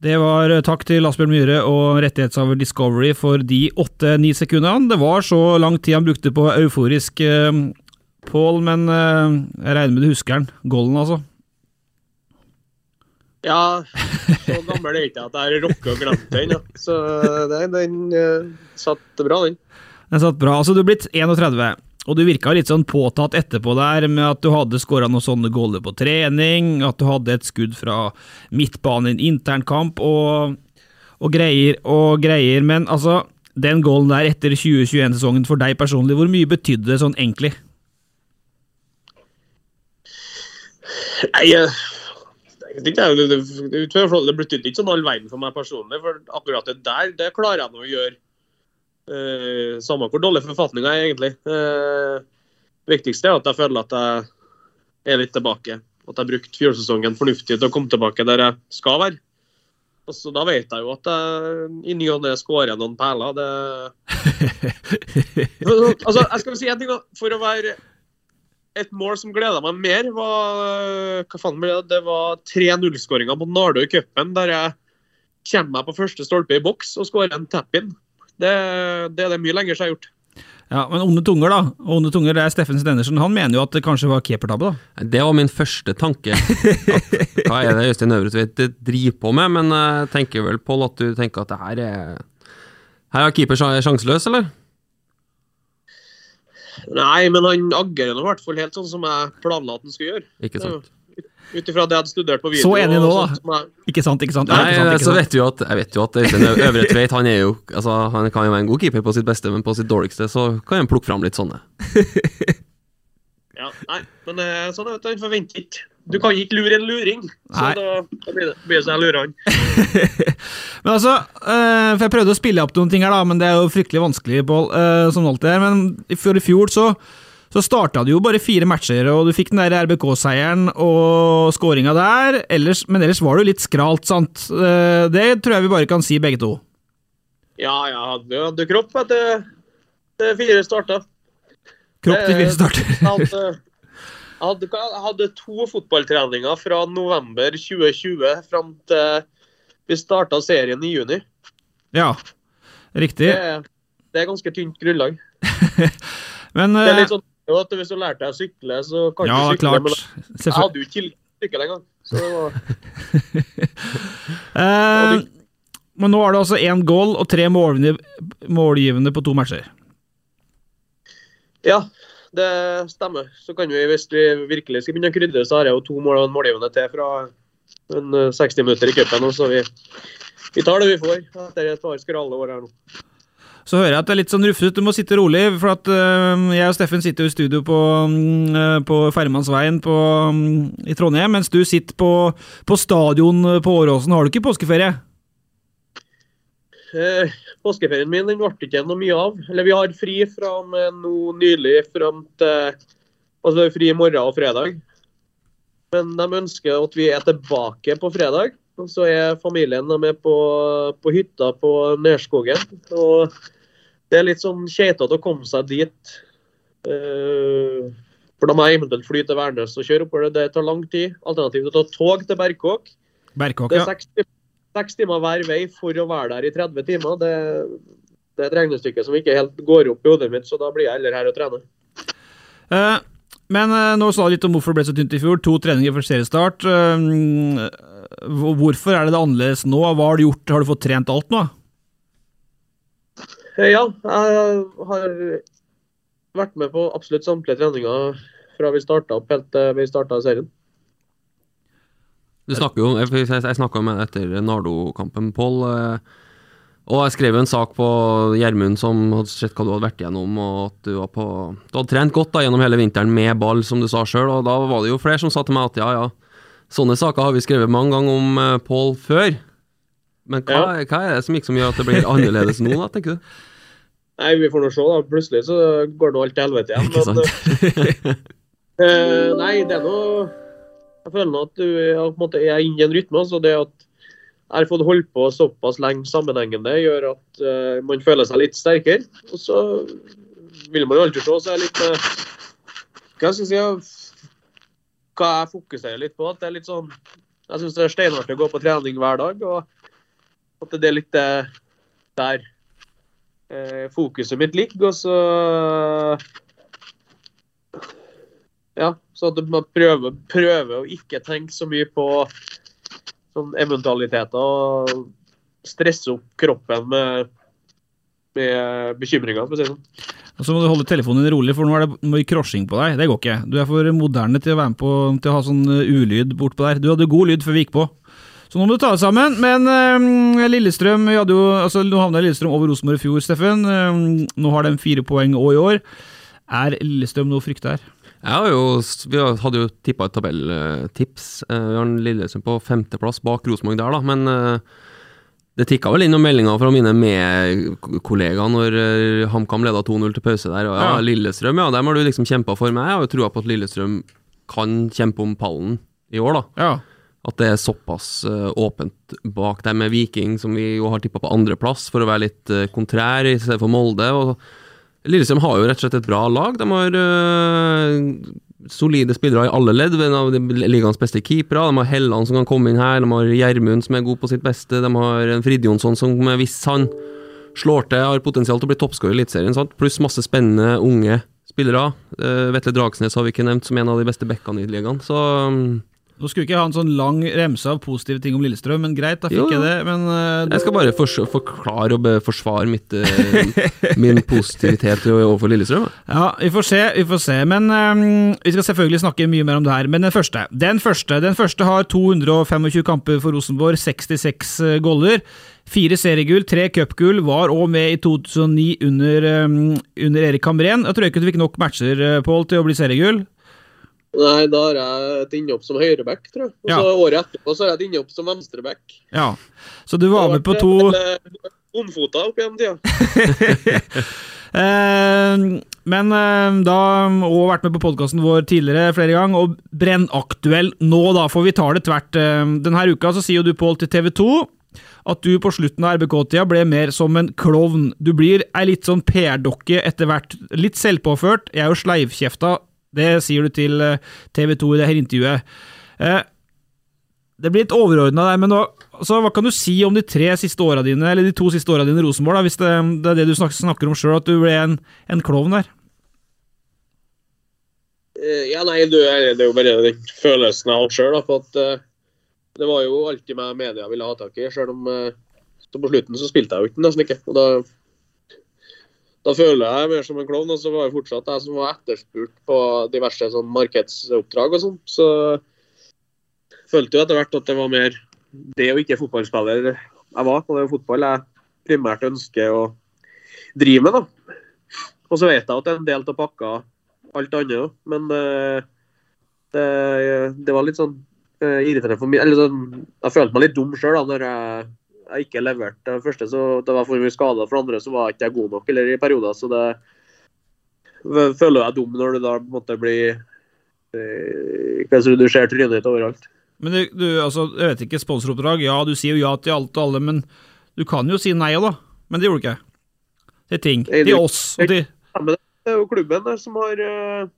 Det var eh, takk til Asbjørn Myhre og rettighetshaver Discovery for de åtte-ni sekundene. Det var så lang tid han brukte på euforisk eh, Pål, men eh, jeg regner med du husker den. Golden, altså. Ja, så gammel er jeg ikke at jeg rocker og glemme den. Ja. Så nei, den eh, satt bra, den. Den satt bra. Altså, du er blitt 31, og du virka litt sånn påtatt etterpå der med at du hadde skåra noen sånne goller på trening, at du hadde et skudd fra midtbanen i en internkamp og, og greier og greier. Men altså, den goalen der etter 2021-sesongen for deg personlig, hvor mye betydde det sånn egentlig? Nei, det, det, det, det betydde ikke sånn all verden for meg personlig. For akkurat det der, det klarer jeg nå å gjøre. Eh, samme hvor dårlig forfatninga er, egentlig. Eh, viktigste er at jeg føler at jeg er litt tilbake. At jeg har brukt fjorårssesongen fornuftig til å komme tilbake der jeg skal være. Og så Da vet jeg jo at jeg i ny og ne skårer noen perler. Det altså, jeg skal si en ting da. For å være et mål som gleda meg mer, var hva faen ble det? Det var 3-0-skåringa på Nardo i cupen, der jeg kommer meg på første stolpe i boks og skårer en tap-in. Det, det, er det mye lenger siden jeg har gjort. Ja, Men onde tunger, da. Onde tunger, det er Steffen Stenersen. Han mener jo at det kanskje var keepertabbe, da. Det var min første tanke. At, hva er det Øystein Øvretveit driver på med? Men jeg tenker vel, Pål, at du tenker at det her er Her er keeper sjanseløs, eller? Nei, men han agerer nå i hvert fall helt sånn som jeg planla at han skulle gjøre. Ikke sant. Ut ifra det jeg hadde studert på video. Så enig nå, da. Ikke sant, ikke sant. Nei, ikke sant, ikke så sant. vet jo at, jeg vet jo at Øystein Øvretveit han er jo altså, Han kan jo være en god keeper på sitt beste, men på sitt dårligste så kan han plukke fram litt sånne. Ja, nei, men eh, sånn er det, han forventer ikke. Du kan ikke lure en luring. Så Nei. da, blir det, blir det så jeg lurer han. Men altså, eh, for jeg prøvde å spille opp noen ting her, da, men det er jo fryktelig vanskelig, Pål, eh, som alltid er. Men for i fjor så, så starta du jo bare fire matcher, og du fikk den der RBK-seieren og skåringa der. Ellers, men ellers var det jo litt skralt, sant? Eh, det tror jeg vi bare kan si, begge to. Ja, jeg hadde, hadde kropp etter fire starter. Kropp til fire Eh, starter. Jeg hadde, hadde, hadde to fotballtreninger fra november 2020 fram til vi starta serien i juni. ja, riktig. Det, det er ganske tynt grunnlag. Men Det er eh, litt sånn at Hvis du lærte deg å sykle, så kan Ja, du sykle. klart. Men jeg hadde jo ikke sykkel engang. Så det var, Eh, men nå har du altså én goal og tre målgivende, på to matcher. ja, det stemmer. Så kan vi, hvis vi virkelig skal begynne å krydre, så har jeg jo to mål og en målgivende til fra en eh, 60 minutter i cupen. Så vi, vi tar det vi får etter et par skrale år her nå. Så hører jeg at det er litt sånn rufsete. Du må sitte rolig, for at øh, jeg og Steffen sitter jo i studio på, øh, på Fermannsveien på, mm, i Trondheim, mens du sitter på, på stadion på Åråsen. Har du ikke påskeferie? Eh, påskeferien min den ble ikke noe mye av. Eller vi har fri fra nå nylig fram til Altså fri i morgen og fredag. Men de ønsker at vi er tilbake på fredag. Og så er familien er på, på hytta på Nerskogen. Og det er litt sånn keitete å komme seg dit. Uh, for da må jeg eventuelt fly til Værnes og kjøre oppover. Det tar lang tid. Alternativt å ta tog til Berkåk. Berkåk, Det er ja. seks, tim- seks timer hver vei for å være der i 30 timer. Det, det er et regnestykke som ikke helt går opp i hodet mitt, så da blir jeg heller her og trener. Uh, men uh, nå sa du litt om hvorfor det ble så tynt i fjor. To treninger for seriestart. Uh, hvorfor er det det annerledes nå? Hva har du gjort? Har du fått trent alt nå? Eh, Ja, jeg har vært med på absolutt samtlige treninger fra vi starta opp helt til vi starta serien. Du snakker jo, jeg, jeg, snakka med deg etter Nardo-kampen, Pål. eh, Og jeg skrev en sak på Gjermund som hadde sett hva du hadde vært igjennom, og at du, var på, du hadde trent godt da gjennom hele vinteren med ball, som du sa sjøl. Og da var det jo flere som sa til meg at ja, ja, sånne saker har vi skrevet mange ganger om uh, Pål før. Men hva, hva er det som gikk som gjør at det blir annerledes nå, da, tenker du? Nei, vi får nå se. da. Plutselig så går nå alt til helvete igjen. Ikke men, sant? eh, nei, det er noe Jeg føler nå at du på en måte, er inne i en rytme. Så det at jeg har fått holdt på såpass lenge sammenhengende, gjør at uh, man føler seg litt sterkere. Og så vil man jo alltid se seg litt uh, Hva skal jeg si Hva jeg fokuserer litt på. At det er litt sånn Jeg syns det er steinhardt å gå på trening hver dag. Og at det er litt uh, der eh, fokuset mitt ligger. Og så Ja, så at man prøver, prøver å ikke tenke så mye på sånn eventualiteter og stresse opp kroppen med, med bekymringer, for å si det sånn. Og så må du holde telefonen din rolig, for nå er det mye crossing på deg. Det går ikke. Du er for moderne til å være med på til å ha sånn uh, ulyd bortpå der. Du hadde god lyd før vi gikk på. Så nå må du ta det sammen. Men uh, Lillestrøm vi hadde jo, altså Nå havna Lillestrøm over Rosenborg i fjor, Steffen. Uh, nå har de fire poeng òg i år. Er Lillestrøm noe å frykte her? Jo, vi hadde jo tippa et tabelltips. Eh, Vi har Lillestrøm på femteplass bak Rosenborg der, da. Men eh, det tikka vel inn noen meldinger fra mine medkollegaer når eh, HamKam leda 2-0 til pause der. Og ja, Ja. Lillestrøm, ja, dem har du liksom kjempa for. Men jeg har jo trua på at Lillestrøm kan kjempe om pallen i år, da. Ja. At det er såpass eh, åpent bak dem med Viking, som vi jo har tippa på andreplass, for å være litt uh, kontrær i stedet for Molde. og Lillestrøm har jo rett og slett et bra lag. De har øh, solide spillere i alle ledd. En av ligaens beste keepere. De har Helland som kan komme inn her. De har Gjermund som er god på sitt beste. De har en Fridjonsson som hvis han slår til, har potensial til å bli toppskårer i Eliteserien. Pluss masse spennende unge spillere. Uh, Vetle Dragsnes har vi ikke nevnt som en av de beste backene i ligaen. Så um, Nå skulle ikke jeg ha en sånn lang remse av positive ting om Lillestrøm, men greit, da fikk Jo, jeg det. Men uh, jeg skal bare for, forklare og forsvare mitt, uh, min positivitet overfor Lillestrøm. Ja, vi får se, vi får se. Men um, vi skal selvfølgelig snakke mye mer om det her. Men den første Den første, den første har 225 kamper for Rosenborg, 66 eh, goller. Fire seriegull, tre cupgull, var òg med i 2009 under, um, under Erik Hamren. Jeg tror ikke du fikk nok matcher, Pål, til å bli seriegull. Nei, da har jeg et innhopp som høyreback, tror jeg. Og så Ja. året etterpå så har jeg et innhopp som venstreback. Ja. Så du var med på to Bomfota opp gjennom tida. Eh, men eh, da og vært med på podkasten vår tidligere flere ganger, og brennaktuell nå, da, for vi tar det tvert. Eh, denne uka så sier jo du, Pål, til TV 2 at du på slutten av RBK-tida ble mer som en klovn. Du blir ei litt sånn PR-dokke etter hvert. Litt selvpåført. Jeg er jo sleivkjefta. Det sier du til eh, TV 2 i det her intervjuet. Eh, det blir litt overordna der, men nå, hva kan du si om de tre siste åra dine, eller de to siste åra dine i Rosenborg, da, hvis det, det er det du snakker, om sjøl, at du ble en, en klovn der? Eh, Ja, nei, det er jo bare den følelsen jeg har sjøl. Eh, det var jo alltid meg media ville ha tak i, Selv om så på slutten så spilte jeg jo ikke nesten ikke. Og da, da føler jeg mer som en klovn. Og så var det fortsatt jeg som var etterspurt på diverse sånn markedsoppdrag og sånn. Så følte jo etter hvert at det var mer det å ikke fotballspiller jeg var. Og det er jo fotball jeg primært ønsker å drive med. da. Og så vet jeg at det er en del av pakka alt annet òg, men uh, det, det var litt sånn uh, irriterende for meg. Eller sånn, jeg følte meg litt dum sjøl når jeg, jeg ikke leverte. Det første så det var for mye skader, for det andre så var jeg ikke god nok eller i perioder. Så det føler jeg dum når du da på en måte blir eh, hva du ser trynet ditt overalt. Men du, du, altså, jeg vet ikke, sponsoroppdrag, ja, du sier jo ja til alt og alle, men du kan jo si nei òg, da. Men det gjorde du ikke. Til ting. Til oss. Og til men det er jo klubben der som har eh,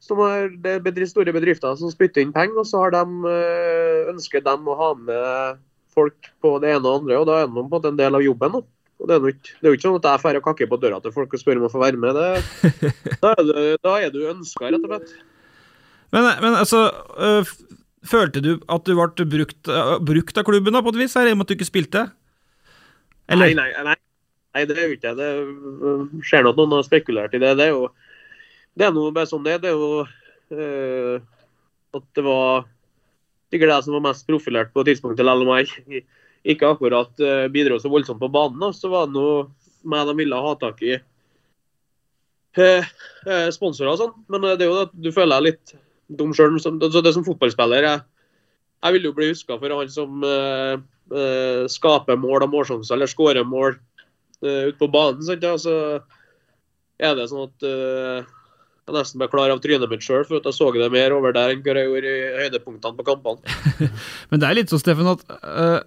som har det er store bedrifter som spytter inn penger, og så har de, eh, ønsker de å ha med folk på det ene og andre, og da er det på en del av jobben. Da. Og det, er jo ikke, det er jo ikke sånn at jeg drar og kakker på døra til folk og spør om å få være med. Det, da, er du, da er du ønska, rett og slett. Men, men altså, øh, følte du at du ble brukt, øh, brukt av klubben da, på et vis, her, i og med at du ikke spilte? Eller? Nei, nei, nei. Nei, det er jo ikke det. Det skjer nok noen har spekulert i det. Det er jo det er noe bare sånn det er. Det er jo øh, at det var sikkert jeg som var mest profilert på tidspunktet, selv om jeg ikke akkurat eh, bidro så voldsomt på banen. Så var det noe meg de ville ha tak i eh, eh, sponsorer og sånn. Men det er jo at du føler deg litt dum sjøl. Det er som fotballspiller. Jeg, jeg vil jo bli huska for han som eh, eh, skaper mål og målsjanser, eller skårer mål uh, ute på banen. Sant? Ja, så er det sånn at eh, jeg nesten ble klar av trynet mitt sjøl, for at jeg så det mer over der enn hva jeg gjorde i høydepunktene på kampene. Men det er litt sånn, Steffen, at uh,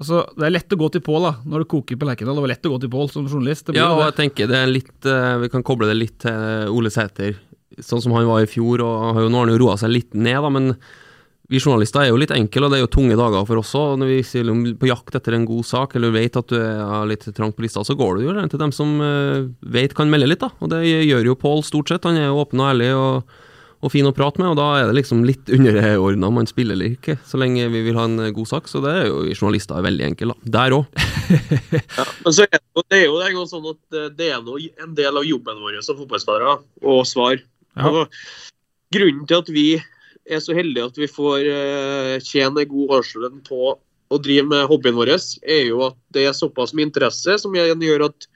altså, Det er lett å gå til Pål da, når det koker på Lerkendal. Det var lett å gå til Pål som journalist. Det blir Ja, og det. jeg tenker det er litt uh, Vi kan koble det litt til Ole Sæter, sånn som han var i fjor. og Nå har han jo roa seg litt ned, da, men vi journalister er jo litt enkle, og det er jo tunge dager for oss òg. Når vi er på jakt etter en god sak, eller vet at du er litt trangt på lista, så går du jo til dem som eh, vet kan melde litt, da. Og det gjør jo Pål stort sett. Han er jo åpen og ærlig og, og fin å prate med, og da er det liksom litt underordna om man spiller eller ikke, så lenge vi vil ha en god sak. Så det er jo vi journalister er veldig enkle, da. Der òg. Men så er det, jo- det er jo sånn at eh, det er noe, en del av jobben vår som fotballspillere å svare. Ja. Og grunnen til at vi er så heldige at vi får tjene tjene god årslønn på å drive med hobbyen vår, er jo at det er såpass mye interesse som gjør at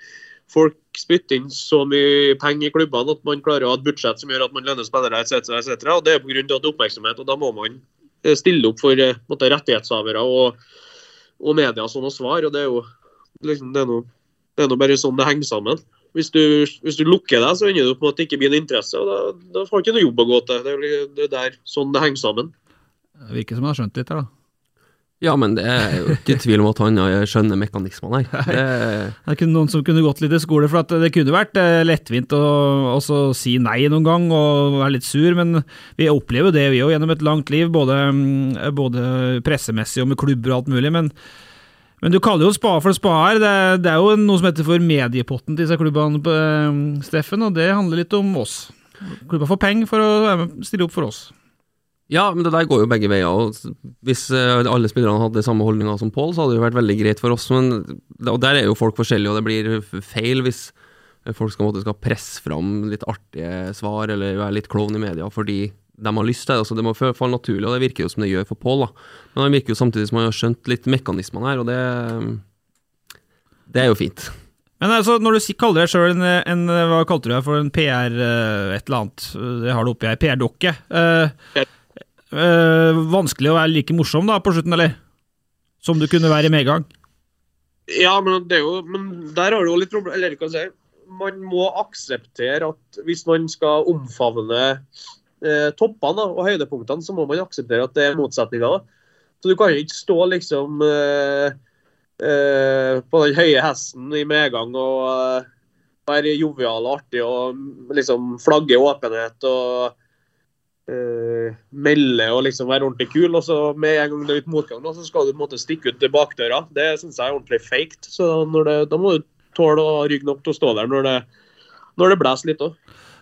folk spytter inn så mye penger i klubbene at man klarer å ha et budsjett som gjør at man lønner spillere etc. etc. Og det er pga. er oppmerksomhet, og da må man eh, stille opp for eh, måte, rettighetshavere og, og media sånn og svar. og det er jo liksom, det er noe det er noe bare sånn det henger sammen. Hvis du, hvis du lukker deg, så ender du på en at det ikke blir noe interesse. og Da, da får du ikke noe jobb å gå til. Det er det er der sånn det henger sammen. Det virker som han har skjønt litt her, da. Ja, men det er jo ikke tvil om at han eh, skjønner mekanismene her. Det, Det er ikke noen som kunne gått litt i skole, for at det kunne vært eh, lettvint å også si nei noen gang og være litt sur, men vi opplever jo det vi òg gjennom et langt liv, både, mm, både pressemessig og med klubber og alt mulig. Men, men du kaller jo spa for spa her. Det, det er jo noe som heter for mediepotten til disse klubbene, eh, Steffen, og det handler litt om oss. Klubba får penger for å stille opp for oss. Ja, men det der går jo begge veier. og Hvis eh, alle spillerne hadde samme holdninger som Pål, så hadde det jo vært veldig greit for oss. Men, og der er jo folk forskjellige, og det blir feil hvis folk skal, måtte, skal presse fram litt artige svar eller være litt klovn i media fordi de har lyst til det. Så det må falle naturlig, og det virker jo som det gjør for Pål. Men han virker jo samtidig som han har skjønt litt mekanismene her, og det, det er jo fint. Men altså, når du kaller deg sjøl en, en Hva kalte du deg for en PR eh, et eller annet? Det har du oppi her. PR-dokke. Uh, uh, vanskelig å være like morsom da på slutten, eller? Som du kunne være i medgang? Ja, men, det er jo, men der har du jo litt problem... Eller hva skal jeg si? Man må akseptere at hvis man skal omfavne eh, toppene da, og høydepunktene, så må man akseptere at det er motsetninger. Så du kan ikke stå liksom eh, eh, på den høye hesten i medgang og eh, være jovial og artig og liksom flagge åpenhet og eh, melde og liksom være ordentlig kul. Og så med en gang det er litt motgang, da, så skal du på en måte stikke ut til bakdøra. Det syns jeg er ordentlig faked. Så det, da må du tåle å rygge nok til å stå der når det, når det blåser litt òg.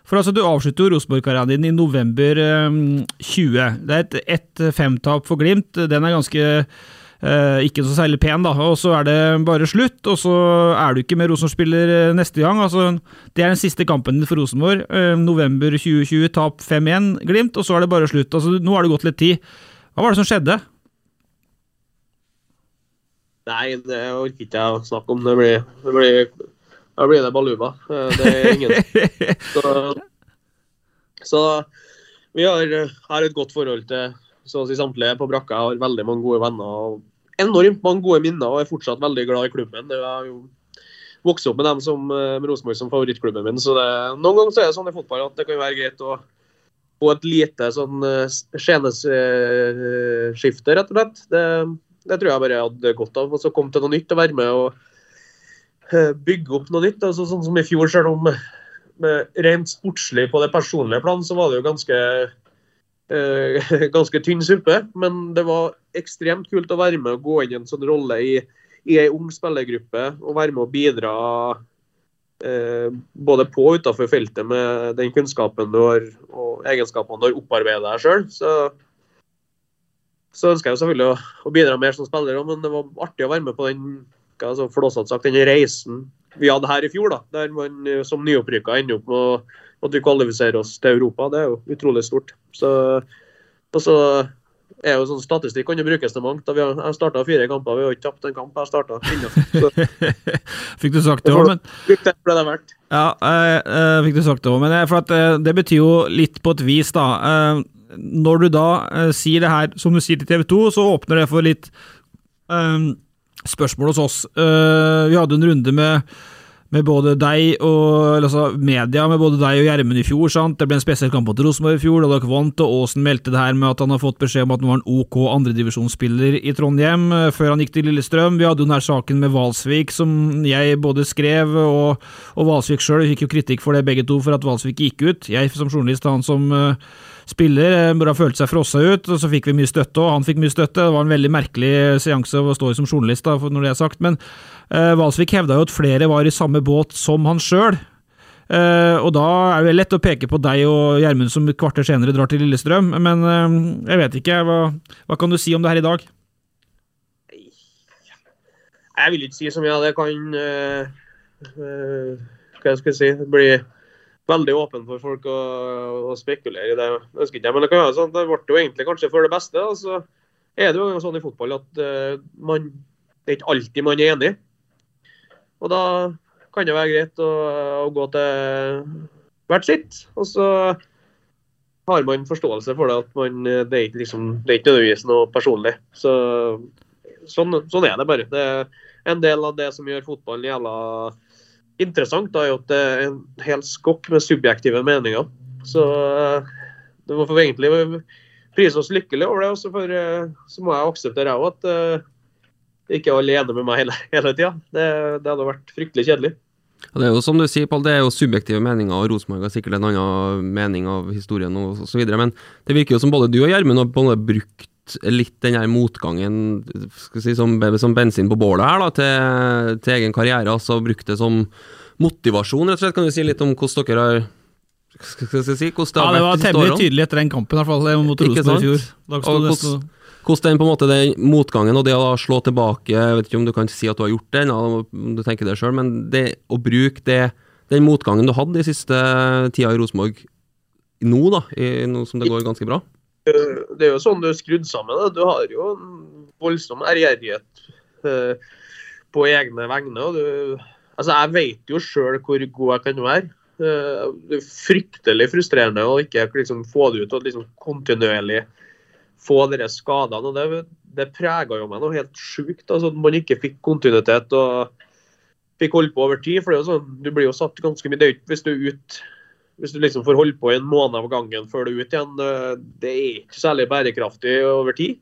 For altså, Du avslutter jo Rosenborg-karrieren din i november eh, 20. Det er et, et femtap for Glimt. Den er ganske eh, ikke så særlig pen, da. Og så er det bare slutt, og så er du ikke med Rosenborg-spiller eh, neste gang. Altså, Det er den siste kampen din for Rosenborg. Eh, november 2020, tap 5-1 Glimt, og så er det bare slutt. Altså, Nå har det gått litt tid. Hva var det som skjedde? Nei, det orker ikke jeg å snakke om. Det blir, det blir, da blir det baluba. Eh, Det er ingen Så, så vi har, har et godt forhold til så å si samtlige på brakka. Jeg har veldig mange gode venner og enormt mange gode minner og er fortsatt veldig glad i klubben. Jeg har jo vokst opp med dem som eh, med Rosenborg som favorittklubben min. så det, Noen ganger så er det sånn i fotball at det kan være greit å få et lite sånn skjeneskifte, rett og slett. Det, det tror jeg bare jeg hadde godt av. Og så komme til noe nytt og være med og eh, bygge opp noe nytt. Altså, sånn som i fjor, selv om med rent sportslig på det personlige plan, så var det jo ganske eh, ganske tynn suppe. Men det var ekstremt kult å være med og gå inn i en sånn rolle i, i ei ung spillergruppe og være med å bidra eh, både på og utenfor feltet med den kunnskapen du har og egenskapene du har opparbeidet deg sjøl. Så, ønsker jeg selvfølgelig å, å bidra mer som spiller, men det var artig å være med på den hva, altså, flåsete sagt, den reisen vi hadde her i fjor, da, der man eh, som nyopprykka ender opp med at vi kvalifiserer oss til Europa. Det er jo utrolig stort. Så, og så er jo sånn Statistikk kan jo brukes til mangt. Vi har, jeg starta fire kamper, vi har ikke tapt en kamp. Jeg starta. Så Fikk du sagt det òg, men det ble det er verdt. Ja, eh, eh, fikk du sagt det òg, men for at, eh, det betyr jo litt på et vis, da. Eh, når du da sier det her, som du sier til TV 2, så åpner det for litt eh, spørsmål hos oss. Uh, vi hadde en runde med med både deg og altså media med både deg og Gjermund i fjor. sant? Det ble en spesiell kamp mot Rosenborg i fjor, da dere vant, og Aasen meldte det her med at han har fått beskjed om at han var en OK andredivisjonsspiller i Trondheim uh, før han gikk til Lillestrøm. Vi hadde jo denne saken med Valsvik, som jeg både skrev, og, og Valsvik sjøl fikk jo kritikk for det begge to, for at Valsvik gikk ut. Jeg som journalist, han som eh, spiller, Burde ha følt seg frossa ut, og så fikk vi mye støtte, og han fikk mye støtte. Det var en veldig merkelig seanse å stå i som journalist, da, når det er sagt. Men uh, Valsvik hevda jo at flere var i samme båt som han sjøl. Uh, og da er det lett å peke på deg og Gjermund som et kvarter senere drar til Lillestrøm, men uh, jeg vet ikke. Hva, hva kan du si om det her i dag? Jeg vil ikke si så mye. Det kan uh, eh, Hva skal jeg si blir veldig åpen for folk å, å spekulere i det. Jeg ønsker ikke, men det kan være sånn, det ble jo egentlig kanskje for det beste. Da. Så er det jo sånn i fotball at eh, man, det er ikke alltid man er enig. Og da kan det være greit å, å gå til hvert sitt. Og så har man forståelse for det at man, det er ikke liksom, det er ikke nødvendigvis noe personlig. Så sånn, sånn er det bare. Det er en del av det som gjør fotballen jævla interessant, er jo at det er en hel skokk med subjektive meninger. Så eh, det må forventelig prise oss lykkelig over det. Og så, eh, må jeg akseptere jeg at eh, ikke alle er med meg hele, hele tida. Det, det hadde vært fryktelig kjedelig. Det er jo som du sier, Pål, det er jo subjektive meninger, og Rosenborg har sikkert en annen mening av historien videre, men det virker jo som både du og Gjermund har brukt litt den her motgangen si, som, som bensin på bålet her da, til, til egen karriere, altså brukt det som motivasjon, rett og slett. Kan du si litt om hvordan dere har skal jeg si, hvordan det Ja, Det var temmelig tydelig etter den kampen, i hvert fall, mot Rosenborg i fjor. Hvordan- Hvordan den på en måte den motgangen og det å slå tilbake Jeg vet ikke om du kan si at du har gjort det om du tenker det selv, men det å bruke det, den motgangen du hadde de siste tida i Rosenborg nå, da, i, nå som det går ganske bra Det er jo sånn du er skrudd sammen. Da. Du har jo en voldsom ærgjerrighet eh, på egne vegne. Du, altså, jeg vet jo sjøl hvor god jeg kan være. Eh, det er fryktelig frustrerende å ikke liksom, få det ut og liksom, kontinuerlig få dere skadene. og Det, det prega jo meg noe helt sjukt. Altså, man ikke fikk kontinuitet og fikk holde på over tid. for det er jo sånn, Du blir jo satt ganske mye ikke Hvis du er ut hvis du liksom får holde på i en måned av gangen før du er ute igjen, det- det er ikke særlig bærekraftig over tid.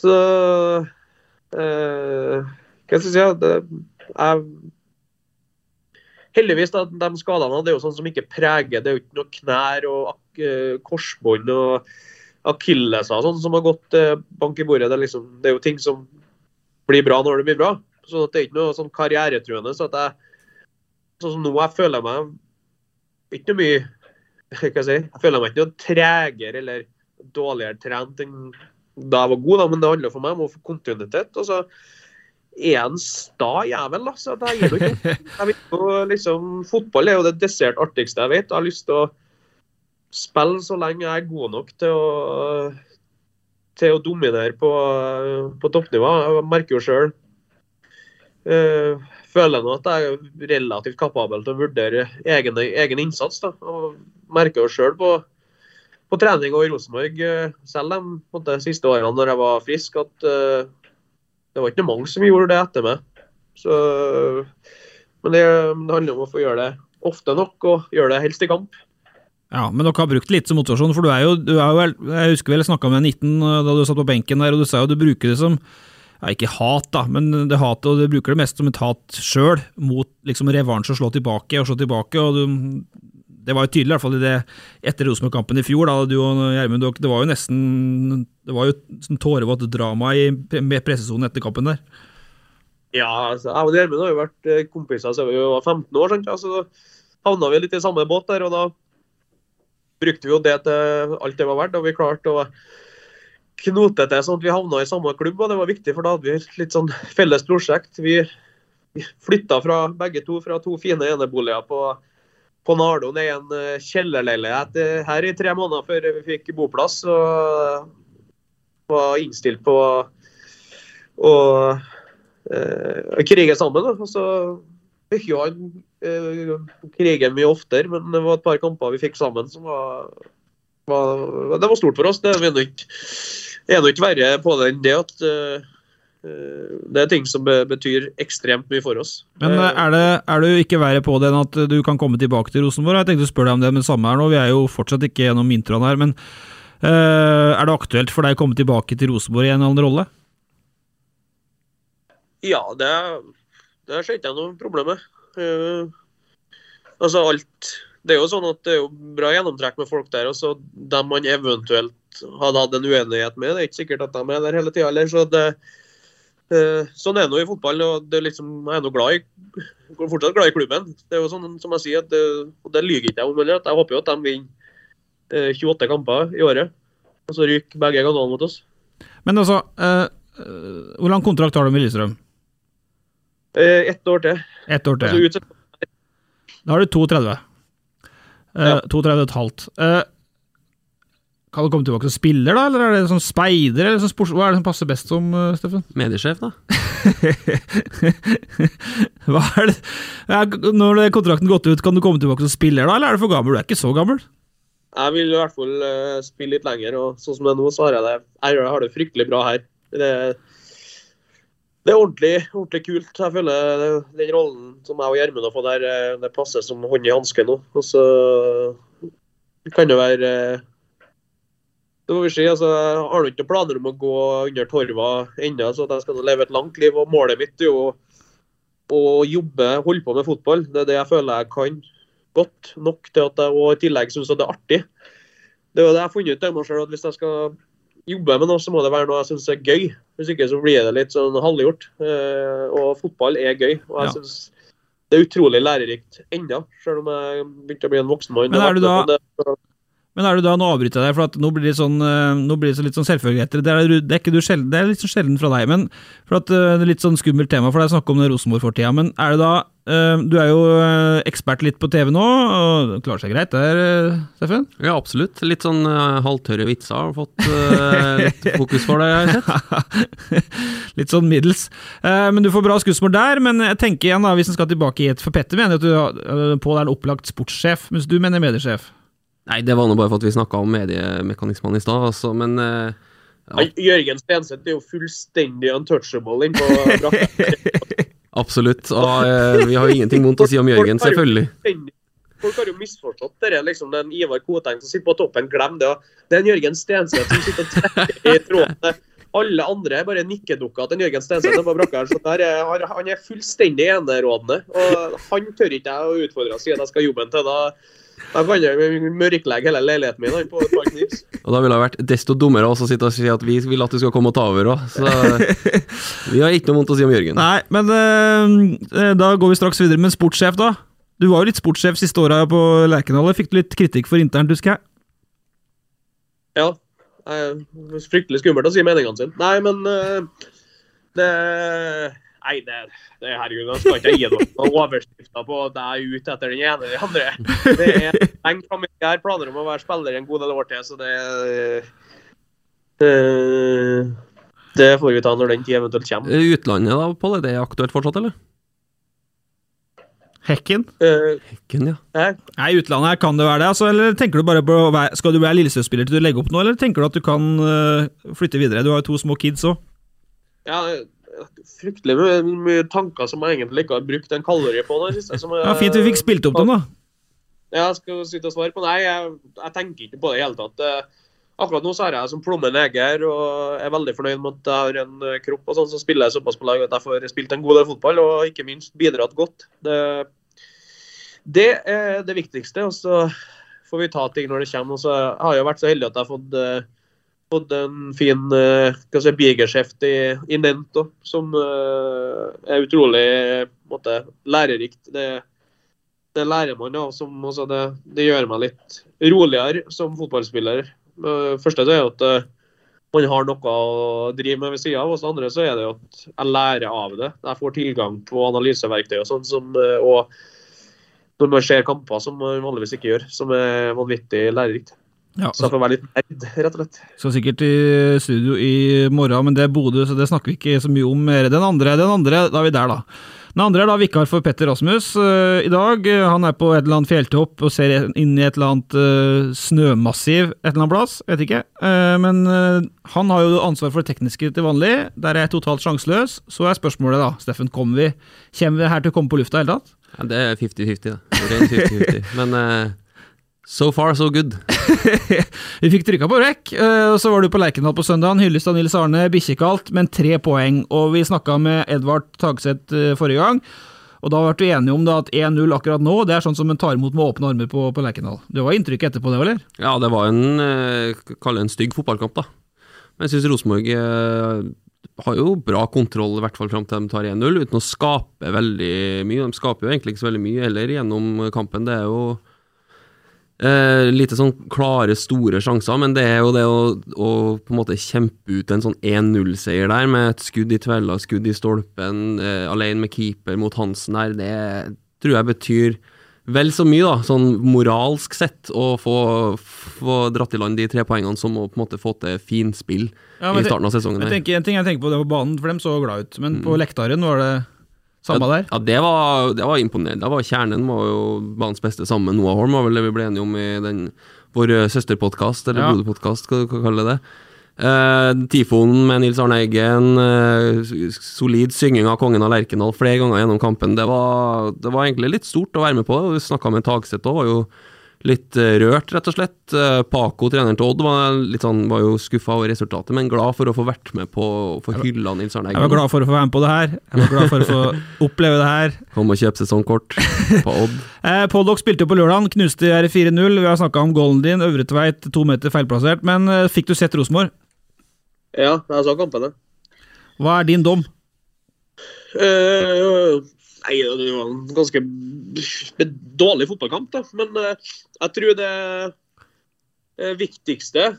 Så eh, Hva skal jeg si? Det, er, heldigvis, da, de skadene det er jo sånn som ikke preger Det er jo ikke noe knær og eh, korsbånd og akilleser sånn som har gått eh, bank i bordet. Det er, liksom, det er jo ting som blir bra når det blir bra. Så det er ikke noe sånn karrieretruende. så at jeg Sånn som nå, jeg føler meg ikke noe mye hva si, jeg føler meg ikke noe tregere eller dårligere trent enn da jeg var god, da, men det handler for meg om å få kontinuitet. Og så er en sta jævel, da. Så jeg gir jo ikke. Jeg vet jo liksom, fotball er jo det desidert artigste jeg vet. Jeg har lyst til å spille så lenge jeg er god nok til å, til å dominere på, på toppnivå. Jeg merker jo sjøl eh, føler nå at jeg er relativt kapabel til å vurdere egen, egen innsats. Da. Og merker jo sjøl på, på trening og i Rosenborg, eh, selv de en siste årene når jeg var frisk, at eh, det var ikke mange som gjorde det etter meg. Så, men det, det handler om å få gjøre det ofte nok, og gjøre det helst i kamp. Ja, men dere har brukt litt som motivasjon, for du er jo, du er jo Jeg husker vel jeg snakka med 19 da du satt på benken der, og du sa jo du bruker det som ja, Ikke hat, da, men det hatet, og du bruker det mest som et hat sjøl, mot liksom revansj og slå tilbake og slå tilbake. og du, Det var jo tydelig, i hvert fall i det etter Rosenborg-kampen i fjor. da, du og Gjermund, Det var jo nesten det var jo sånn tårevått drama i, pressesonen etter kampen der. Ja, altså, jeg og Gjermund har jo vært eh, kompiser siden vi var 15 år. sant? Altså, havna vi litt i samme båt der, og da brukte vi jo det til alt det var verdt. Og vi klarte å knote til sånn at vi havna i samme klubb, og det var viktig, for da hadde vi et litt sånn felles prosjekt. Vi flytta fra begge to fra to fine eneboliger på, på Nardo ned i en eh, kjellerleilighet eh, her i tre måneder før vi fikk boplass. Og var innstilt på å eh, krige sammen. Da. Og så fikk jo han eh, krige mye oftere, men det var et par kamper vi fikk sammen som var, Det var stort for oss. Det er nå ikke, verre på det enn det at uh, det er ting som betyr ekstremt mye for oss. Men eh, er, det, er, du ikke verre på det enn at du kan komme tilbake til Rosenborg? Jeg tenkte å spørre deg om det med det samme her nå. Vi er jo fortsatt ikke gjennom introen her. Men er det aktuelt for deg å komme tilbake til Rosenborg i en eller annen rolle? Ja, det, det ser ikke jeg noe problem med. Altså alt Det er jo sånn at det er jo bra gjennomtrekk med folk der. og Dem man eventuelt hadde hatt en uenighet med, det er ikke sikkert at de er der hele tida heller. Så det, uh, sånn er det nå i fotball. og det er liksom, Jeg er nå glad i fortsatt glad i klubben. Det er jo sånn som jeg sier, at det, og det lyver ikke jeg om. Jeg håper jo at de vinner uh, 28 kamper i året. Og så ryker begge kanalene mot oss. Men altså, hvor lang kontrakt har du med Lillestrøm? Eh, ett år til. Ett år til. Altså, da har du 32. Eh, ja. 32 og et halvt. Eh, kan du komme tilbake som spiller, da, eller er det sånn speider? eller sånn sports... Hva er det som passer best som, uh, Steffen? Mediesjef, da. Hva er det ja, Når kontrakten gått ut, kan du komme tilbake som spiller, da, eller er du for gammel? Du er ikke så gammel? Jeg vil i hvert fall uh, spille litt lenger, og sånn som det er nå, så har jeg det Jeg har det fryktelig bra her. Det det er ordentlig, ordentlig kult. Jeg føler den rollen som jeg og Gjermund har fått der, eh, det passer som hånd i hanske nå. Og så kan det være Det må vi si. altså, har ikke noen planer om å gå under torva ennå, så jeg skal leve et langt liv. og Målet mitt er jo å jobbe, holde på med fotball. Det er det jeg føler jeg kan godt nok til at jeg og i tillegg syns det er artig. Det er jo det jeg har funnet ut av meg selv, at hvis jeg skal jobbe med noe, så må det være noe jeg syns er gøy. Hvis ikke så blir det litt sånn halvgjort. Eh, og fotball er gøy. og jeg synes det er utrolig lærerikt ennå, selv om jeg begynte å bli en voksen mann. Men er du da, men er du da, nå avbryter jeg deg, for nå blir det sånn, eh, nå blir det så litt sånn selvfølgeligheter. Det, er, det, er sjelden, det er litt så sjelden fra deg, men for at, eh, det er litt sånn skummelt tema, for det er snakk om Rosenborg-fortida. Men er det da eh, Du er jo ekspert litt på TV nå, og klarer seg greit der, Steffen? Ja, absolutt. Litt sånn halvtørre vitser har fått litt fokus for deg, har jeg sett. litt sånn middels. Men du får bra skussmål der. Men jeg tenker igjen, da, hvis en skal tilbake i et For Petter mener at du, Pål er en opplagt sportssjef, mens du mener mediesjef. Nei, det var nå bare for at vi snakka om mediemekanismene i stad, altså, men uh, ja. Jørgen Stenseth er jo fullstendig untouchable innpå brakka. Absolutt, og uh, vi har jo ingenting vondt å si om Jørgen, selvfølgelig. Folk har jo misforstått det. liksom Den Ivar Koteng som sitter på toppen, glem det. Det er en Jørgen Stenseth som sitter og trekker i trådene. Alle andre er bare nikkedukker til Jørgen Stenseth på brakka. Er, han er fullstendig enerådende. Og han tør ikke jeg å utfordre og si at jeg skal jobben til. da da kan jeg mørklegge hele leiligheten min på et par knips. Og da ville det vært desto dummere å sitte og si at vi vil at du skal komme og ta over òg. Så vi har ikke noe vondt å si om Jørgen. Nei, men øh, da går vi straks videre med sportssjef, da. Du var jo litt sportssjef siste åra på Lerkendal. Fikk du litt kritikk for internt, husker jeg? Ja. Det er fryktelig skummelt å si meningene sine. Nei, men øh, det Nei, det, det herregud, nå skal ikke jeg gi noen overskrifter på at jeg er ute etter den ene eller den andre. Det er framme. Jeg har planer om å være spiller en god del år til, så det det, Det får vi ta når den tid eventuelt kommer. Utlandet da, Pål, er det aktuelt fortsatt, eller? Hekken? Uh, Hekken, ja. jeg, Nei, utlandet her kan det være det, altså, eller tenker du bare på å være, Skal du være Lillestrøm-spiller til du legger opp nå, eller tenker du at du kan uh, flytte videre? Du har jo to små kids òg. ja, fryktelig mye, tanker som jeg egentlig ikke har brukt en kalori på. det siste, som jeg- Ja, fint vi fikk spilt opp dem, da. Ja, jeg skal sitte og svare på Nei, jeg, jeg tenker ikke på det i hele tatt. Eh, Akkurat nå så er jeg som plommen neger og er veldig fornøyd med at jeg har en eh, kropp og sånn, så spiller jeg såpass på lag at jeg får spilt en god del fotball, og ikke minst bidratt godt. Det, det er det viktigste. Og så får vi ta ting når det kommer. Og så har jeg vært så heldig at jeg har fått, eh, fått en fin uh, si, bigeskjeft i, i Nent også, som eh, er utrolig måte, lærerikt. Det, det lærer man av. Også det, det gjør meg litt roligere som fotballspiller. Uh, første er at eh, man har noe å drive med ved sida av. Og så andre så er det at jeg lærer av det. Jeg får tilgang på analyseverktøy og sånn. som, eh, og når man ser kamper som man vanligvis ikke gjør, som er vanvittig lærerikt. Ja, Så jeg får være litt nerd, rett og slett. Skal sikkert i studio i morgen, men det er Bodø, så det snakker vi ikke så mye om mer. Den andre, den andre, da er vi der, da. Den andre er da vikar for Petter Rasmus uh, i dag. Han er på et eller annet fjelltopp og ser inn i et eller annet uh, snømassiv et eller annet plass, vet ikke. Uh, men han har jo ansvar for det tekniske til vanlig. Der er jeg totalt sjanseløs. Så er spørsmålet, da, Steffen, kommer vi, kommer vi her til å komme på lufta i det hele tatt? ja det er 50-50, det. Rent 50-50. Men so far, so good. Vi fikk trykka på rekk, eh, og så var du på Lerkendal på søndagen. Hyllest av Nils Arne, bikkjekaldt, men tre poeng. Og vi snakka med Edvard Tagseth eh, forrige gang, og da ble vi enige om da at 1-0 akkurat nå, det er sånn som en tar imot med åpne armer på, på Lerkendal. Det var inntrykket etterpå, det, eller? Ja, det var en eh, Kall det en stygg fotballkamp, da. Men jeg syns Rosenborg har jo bra kontroll, i hvert fall fram til de tar 1-0, uten å skape veldig mye. De skaper jo egentlig ikke så veldig mye heller gjennom kampen. Det er jo eh, lite sånn klare, store sjanser, men det er jo det å, å på en måte kjempe ut en sånn 1-0-seier der, med et skudd i tvella, skudd i stolpen, eh, alene med keeper mot Hansen der, det tror jeg betyr vel så mye, da, sånn moralsk sett, å få, få dratt i land de tre poengene som å på en måte få til finspill Ja, i starten av sesongen. Jeg her. tenker, en ting jeg tenker på det på banen, for dem så glad ut. Men på Lektaren var det samme der? Ja, det var, det var imponerende. Det var Kjernen var jo banens beste sammen med Noah Holm, var vel det vi ble enige om i den vår søsterpodkast, eller Ja. broderpodkast, hva du kan kalle det. Uh, Tifonen med Nils Arne Eggen, uh, solid synging av Kongen av Lerkendal flere ganger gjennom kampen. Det var, det var egentlig litt stort å være med på. Vi snakka med Tagseth òg, var jo litt eh, rørt, rett og slett. Eh, Paco, treneren til Odd, var, litt sånn, var jo skuffa over resultatet, men glad for å få vært med på å få hylla Nils Arne Jeg var glad for å få være med på det her. Jeg var glad for å få oppleve det her. Kom og kjøp sesongkort på Odd. Eh, Pollock spilte jo på lørdag, knuste r 4-0. Vi har snakka om goalen din, Øvre Tveit, to meter feilplassert. Men eh, fikk du sett Rosenborg? Ja, jeg så kampene. Hva er din dom? Eh, nei, det var en ganske dårlig fotballkamp, da. Men eh, jeg tror det eh, viktigste,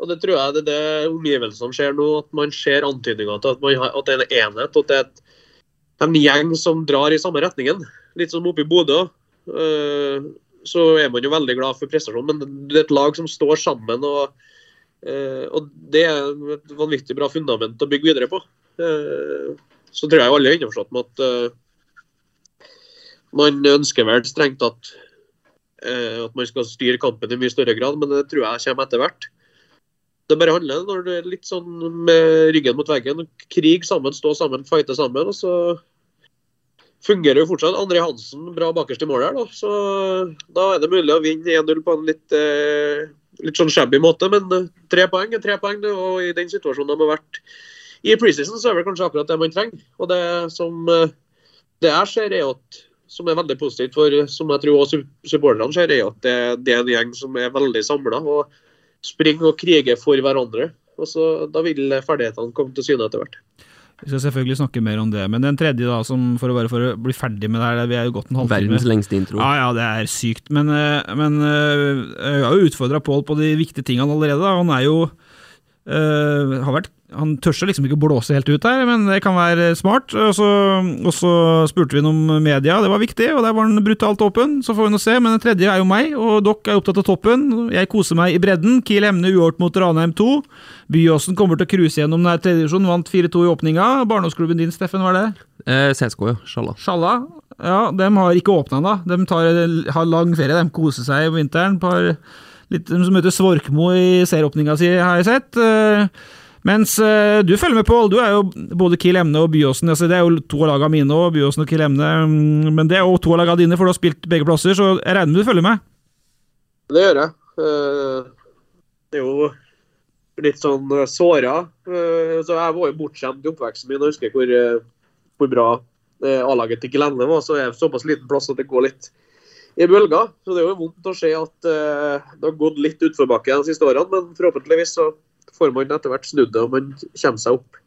og det tror jeg det er det omgivelsene ser nå, at man ser antydninger til at, man har, at det er en enhet, at det er en gjeng som drar i samme retningen. Litt som oppe i Bodø. Uh, så er man jo veldig glad for prestasjonen, men det er et lag som står sammen. og uh, og Det er et vanvittig bra fundament å bygge videre på. Uh, så tror jeg alle er innforstått med at man ønsker vel strengt tatt eh, at man skal styre kampen i mye større grad, men det tror jeg kommer etter hvert. Det bare handler når du er litt sånn med ryggen mot veggen. Krig sammen, stå sammen, fighte sammen. og så fungerer jo fortsatt. André Hansen bra bakerst i mål her, da. Så da er det mulig å vinne 1-0 på en litt, eh, litt sånn shabby måte. Men eh, tre poeng er tre poeng, og i den situasjonen de har vært i preseason, så er det kanskje akkurat det man trenger. Og det som eh, det jeg ser, er at som er veldig positivt for som jeg tror også supporterne ser, er at det, det er en gjeng som er veldig samla og springer og kriger for hverandre. Og så Da vil ferdighetene komme til syne etter hvert. Vi skal selvfølgelig snakke mer om det. Men den tredje, da, som for å, bare for å bli ferdig med det her, vi er jo gått en halvtime. Verdens lengste intro. Ja, ja, det er sykt. Men, eh, men eh, jeg har jo utfordra Pål på de viktige tingene allerede. Da. Han er jo eh, har vært han tør liksom ikke å blåse helt ut her, men det kan være smart. Og så, og så spurte vi ham om media, det var viktig, og der var han brutalt åpen. Så får vi nå se, men den tredje er jo meg, og dere er opptatt av toppen. Jeg koser meg i bredden. Kiel Emne uavgjort mot Ranheim 2. Byåsen kommer til å cruise gjennom denne tredjedivisjonen, vant 4-2 i åpninga. Barndomsklubben din, Steffen, hva er det? Eh, CSK, ja. Sjalla. Sjalla. Ja, de har ikke åpna ennå. De tar, har lang ferie, de koser seg på vinteren. Par, litt, de som møter Svorkmo i serieåpninga si, har jeg sett. Eh, mens uh, du følger med, Pål. Du er jo både Kiel Emne og Byåsen. Altså, det er jo to av lagene mine òg, Byåsen og Kiel Emne. Mm, men det er jo to av lagene dine, for du har spilt begge plasser, så jeg regner med du følger med? Det gjør jeg. Eh, Det er jo litt sånn eh, såra. Eh, Så jeg var jo bortskjemt i oppveksten min og husker hvor, eh, hvor bra eh, A-laget til Emne var. Så er det såpass liten plass at det går litt i bølger. Så det er jo vondt å se at eh, det har gått litt utforbakke de siste årene, men forhåpentligvis så får man etter hvert snudd det, og man kommer seg opp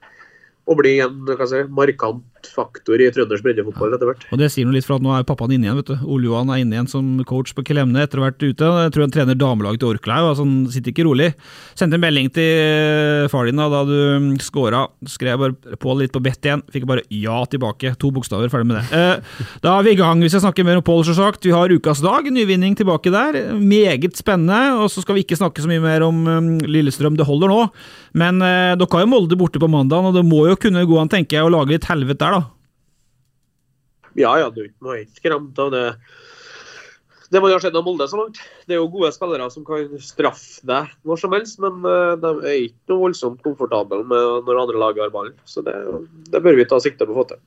og blir en si, markant faktor i trønders breddefotball etter hvert. Og det sier noe litt for at nå er pappaen inne igjen, vet du. Ole Johan er inne igjen som coach på Klemne Emne etter å ha vært ute. Jeg tror han trener damelaget til Orkla, altså han sitter ikke rolig. Sendte en melding til eh, far din da, da du scora. Skrev bare på litt på bett igjen. Fikk bare ja tilbake. To bokstaver, ferdig med det. Eh, da er vi i gang. Vi skal snakke mer om Pål, selvsagt. Vi har ukas dag, nyvinning tilbake der. Meget spennende. Og så skal vi ikke snakke så mye mer om um, Lillestrøm, det holder nå. Men eh, dere har jo Molde borte på mandag, og det må jo kunne gå an, tenker jeg, å lage litt helvete der, da. Ja, ja, du må ikke skremt av det. Det man har sett av Molde så langt. Det er jo gode spillere som kan straffe deg når som helst, men eh, de er ikke noe voldsomt komfortable med når andre lag har ballen. Så det, det bør vi ta sikte på å få til.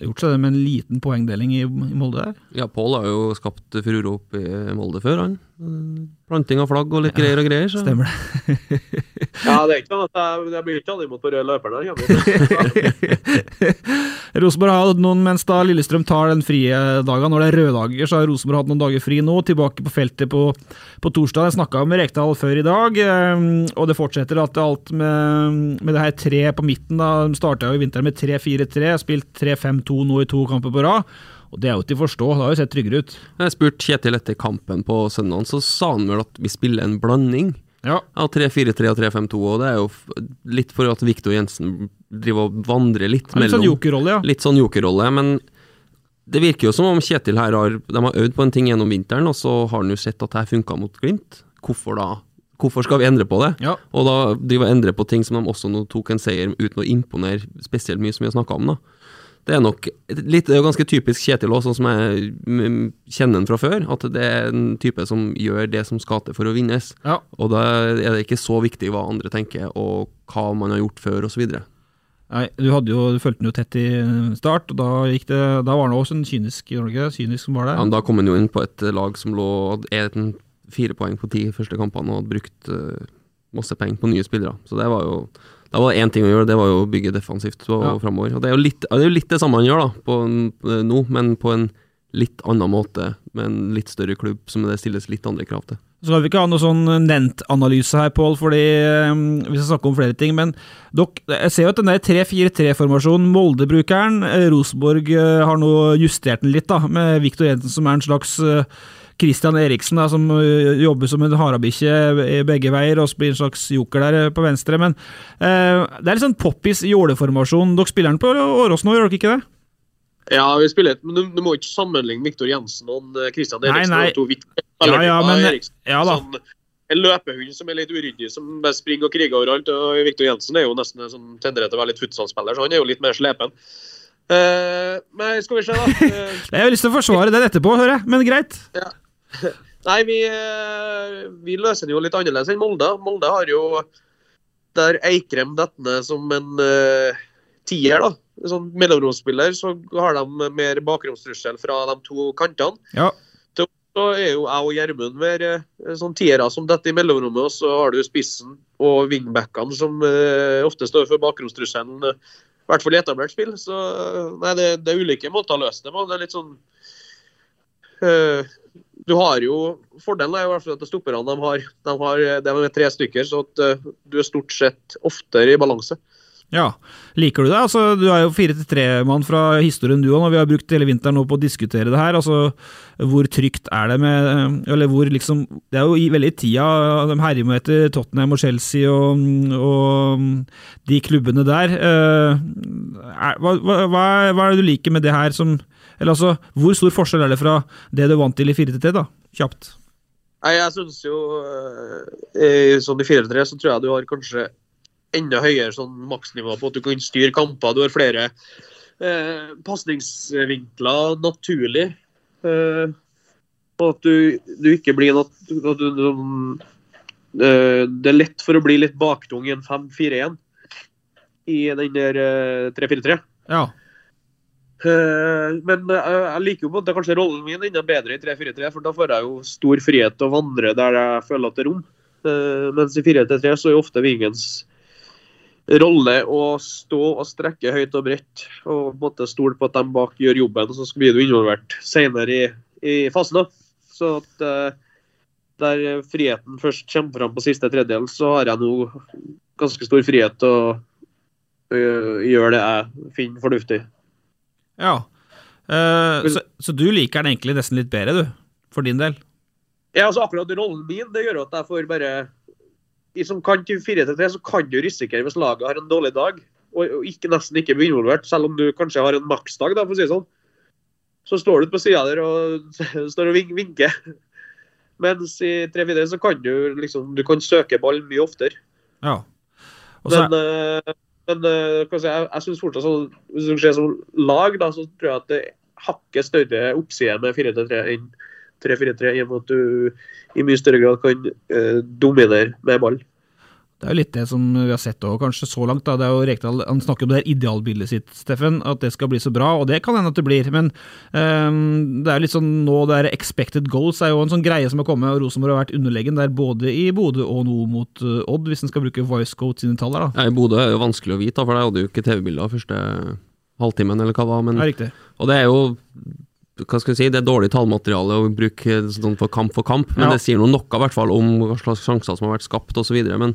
Gjort seg det med en liten poengdeling i, i Molde der. Ja, Pål har jo skapt furore opp i Molde før, han. Planting av flagg og litt greier og greier. Så. Stemmer det. Ja, det er ikke sånn at jeg, jeg blir ikke tatt imot på rød løper der. Rosenborg har hatt noen, mens da Lillestrøm tar den frie dagen, når det er røde dager, så har Rosenborg hatt noen dager fri nå, tilbake på feltet på, på torsdag. Jeg snakka med Rekdal før i dag, eh, og det fortsetter at alt med, med det her tre på midten, da de starta jo i vinter med 3-4-3, spilt 3-5-2 nå i to kamper på rad. Og Det er jo til å forstå, det har jo sett tryggere ut. Jeg spurte Kjetil etter kampen på søndag, så sa han vel at vi spiller en blanding Ja, av 3-4-3 og 3-5-2, og det er jo litt for at Viktor Jensen driver og vandrer litt Litt sånn jokerrolle, ja. Litt sånn jokerrolle, men det virker jo som om Kjetil her har De har øvd på en ting gjennom vinteren, og så har han jo sett at det her funka mot Glimt. Hvorfor da? Hvorfor skal vi endre på det? Ja. Og da driver og endre på ting som de også nå tok en seier uten å imponere spesielt mye, som vi har snakka om. da. Det er nok litt, det er jo ganske typisk Kjetil òg, sånn som jeg mm, kjenner han fra før. At det er en type som gjør det som skal til for å vinnes. Ja. Og da er det ikke så viktig hva andre tenker, og hva man har gjort før, osv. Nei, du, hadde jo, du fulgte den jo tett i start, og da, gikk det, da var han også en kynisk i Norge. Kynisk som var Ja, men da kom han jo inn på et lag som lå er en fire poeng på ti første kampene og hadde brukt eh, masse penger på nye spillere. Så det var jo Da var det én ting å gjøre, det var jo å bygge defensivt og, Ja. framover. Og det er, litt, det er jo litt det samme han gjør da, på, eh, nå, men på en litt annen måte, med en litt større klubb som det stilles litt andre krav til. Så skal vi ikke ha noe sånn Nent-analyse her, Pål, fordi um, vi skal snakke om flere ting. Men dok, jeg ser jo at den der 3-4-3-formasjonen, Molde-brukeren, eh, Rosenborg eh, har nå justert den litt, da, med Viktor Jensen som er en slags eh, Christian Eriksen, da, som eh, jobber som en harabikkje begge veier, og blir en slags joker der eh, på venstre. Men eh, det er litt sånn poppis jåleformasjon. Dere spiller den på Åråsen nå, gjør dere ikke det? Ja, vi spiller, men du, du må ikke sammenligne Viktor Jensen og eh, Christian Eriksen. nei. nei. to Ja, ja, men Eriksen, Ja da. sånn, en løpehund som er litt uryddig, som bare springer og kriger overalt. og Viktor Jensen er jo nesten en sånn tenderer til å være litt futsalspiller, så han er jo litt mer slepen. Uh, men skal vi se, da. Uh, Jeg har lyst til å forsvare den etterpå, hører jeg, men greit. Nei, vi, eh, vi løser det jo litt annerledes enn Molde. Molde har jo der Eikrem detter ned som en uh, tier, da. Sånn mellomromsspiller, så har de mer bakromstrussel fra de to kantene. Ja. Så er jo jeg og Gjermund mer eh, sånn tiere som detter i mellomrommet, og så har du spissen og wingbackene som uh, ofte står for bakromstrusselen. I hvert fall i etablert spill. Så nei, det, det er ulike måter å løse det på. Det er litt sånn Du har jo Fordelen er jo i hvert fall at stopperne de har, de har det med tre stykker, så at eh, du er stort sett oftere i balanse. Ja, Liker du det? Altså, Du er jo 4-3-mann fra historien du òg, og vi har brukt hele vinteren nå på å diskutere det her. altså Hvor trygt er det med Eller hvor liksom Det er jo i, veldig tida de herjer med etter Tottenham og Chelsea og, og de klubbene der. Eh, er, hva, hva, hva er det du liker med det her som Eller altså, hvor stor forskjell er det fra det du vant til i 4-3, da? Kjapt. Nei, jeg syns jo eh, Sånn i 4-3 så tror jeg du har kanskje enda høyere sånn maksnivå på at du kan styre kamper. Du har flere eh, pasningsvinkler naturlig. Eh, og at du, du ikke blir nat at du, eh, Det er lett for å bli litt baktung i en 5-4-1 i den der eh, 3-4-3. Ja. Eh, men eh, jeg liker jo på en måte kanskje rollen min enda bedre i 3-4-3, for da får jeg jo stor frihet til å vandre der jeg føler at det er rom. Eh, mens i 4-3-3 så er jo ofte Vingens rolle å stå og strekke høyt og bredt og på en måte stole på at de bak gjør jobben, og så blir du involvert senere i, i fasen. da. Så at der friheten først kommer fram på siste tredjedel, så har jeg nå ganske stor frihet til å gjøre det jeg finner fornuftig. Ja. Uh, så, så, du liker den egentlig nesten litt bedre, du? For din del? Ja, altså akkurat rollen min det gjør at jeg får bare i Som kan til 4-3, så kan du risikere hvis laget har en dårlig dag, og, og ikke, nesten ikke blir involvert, selv om du kanskje har en maksdag, da, for å si det sånn. Så står du på sida der og står og vinker. Mens i 3-4 så kan du liksom Du kan søke ball mye oftere. Ja. Også, men uh, men uh, jeg, jeg synes fortsatt sånn, hvis du ser som lag, da, så tror jeg at det hakker større oppside med 4-3 enn 3-4-3, i og med at du i mye større grad kan uh, dominere med ball. Det er jo litt det som vi har sett også, kanskje så langt. da, det er jo Rekdal, Han snakker om det her idealbildet sitt, Steffen, at det skal bli så bra, og det kan hende at det blir. Men um, det er litt sånn nå det er expected goals er jo en sånn greie som har kommet, og Rosenborg har vært underlegen der både i Bodø og nå mot uh, Odd, hvis en skal bruke Voicecoat sine tall her. da. Ja, I Bodø er det jo vanskelig å vite, for der hadde jo ikke TV-bilder første halvtimen, eller hva det var. Men, ja, riktig. Og det er jo hva skal jeg si, Det er dårlig tallmateriale å bruke sånn for kamp for kamp, men Ja. det sier noe noe i hvert fall om hva slags sjanser som har vært skapt osv. Men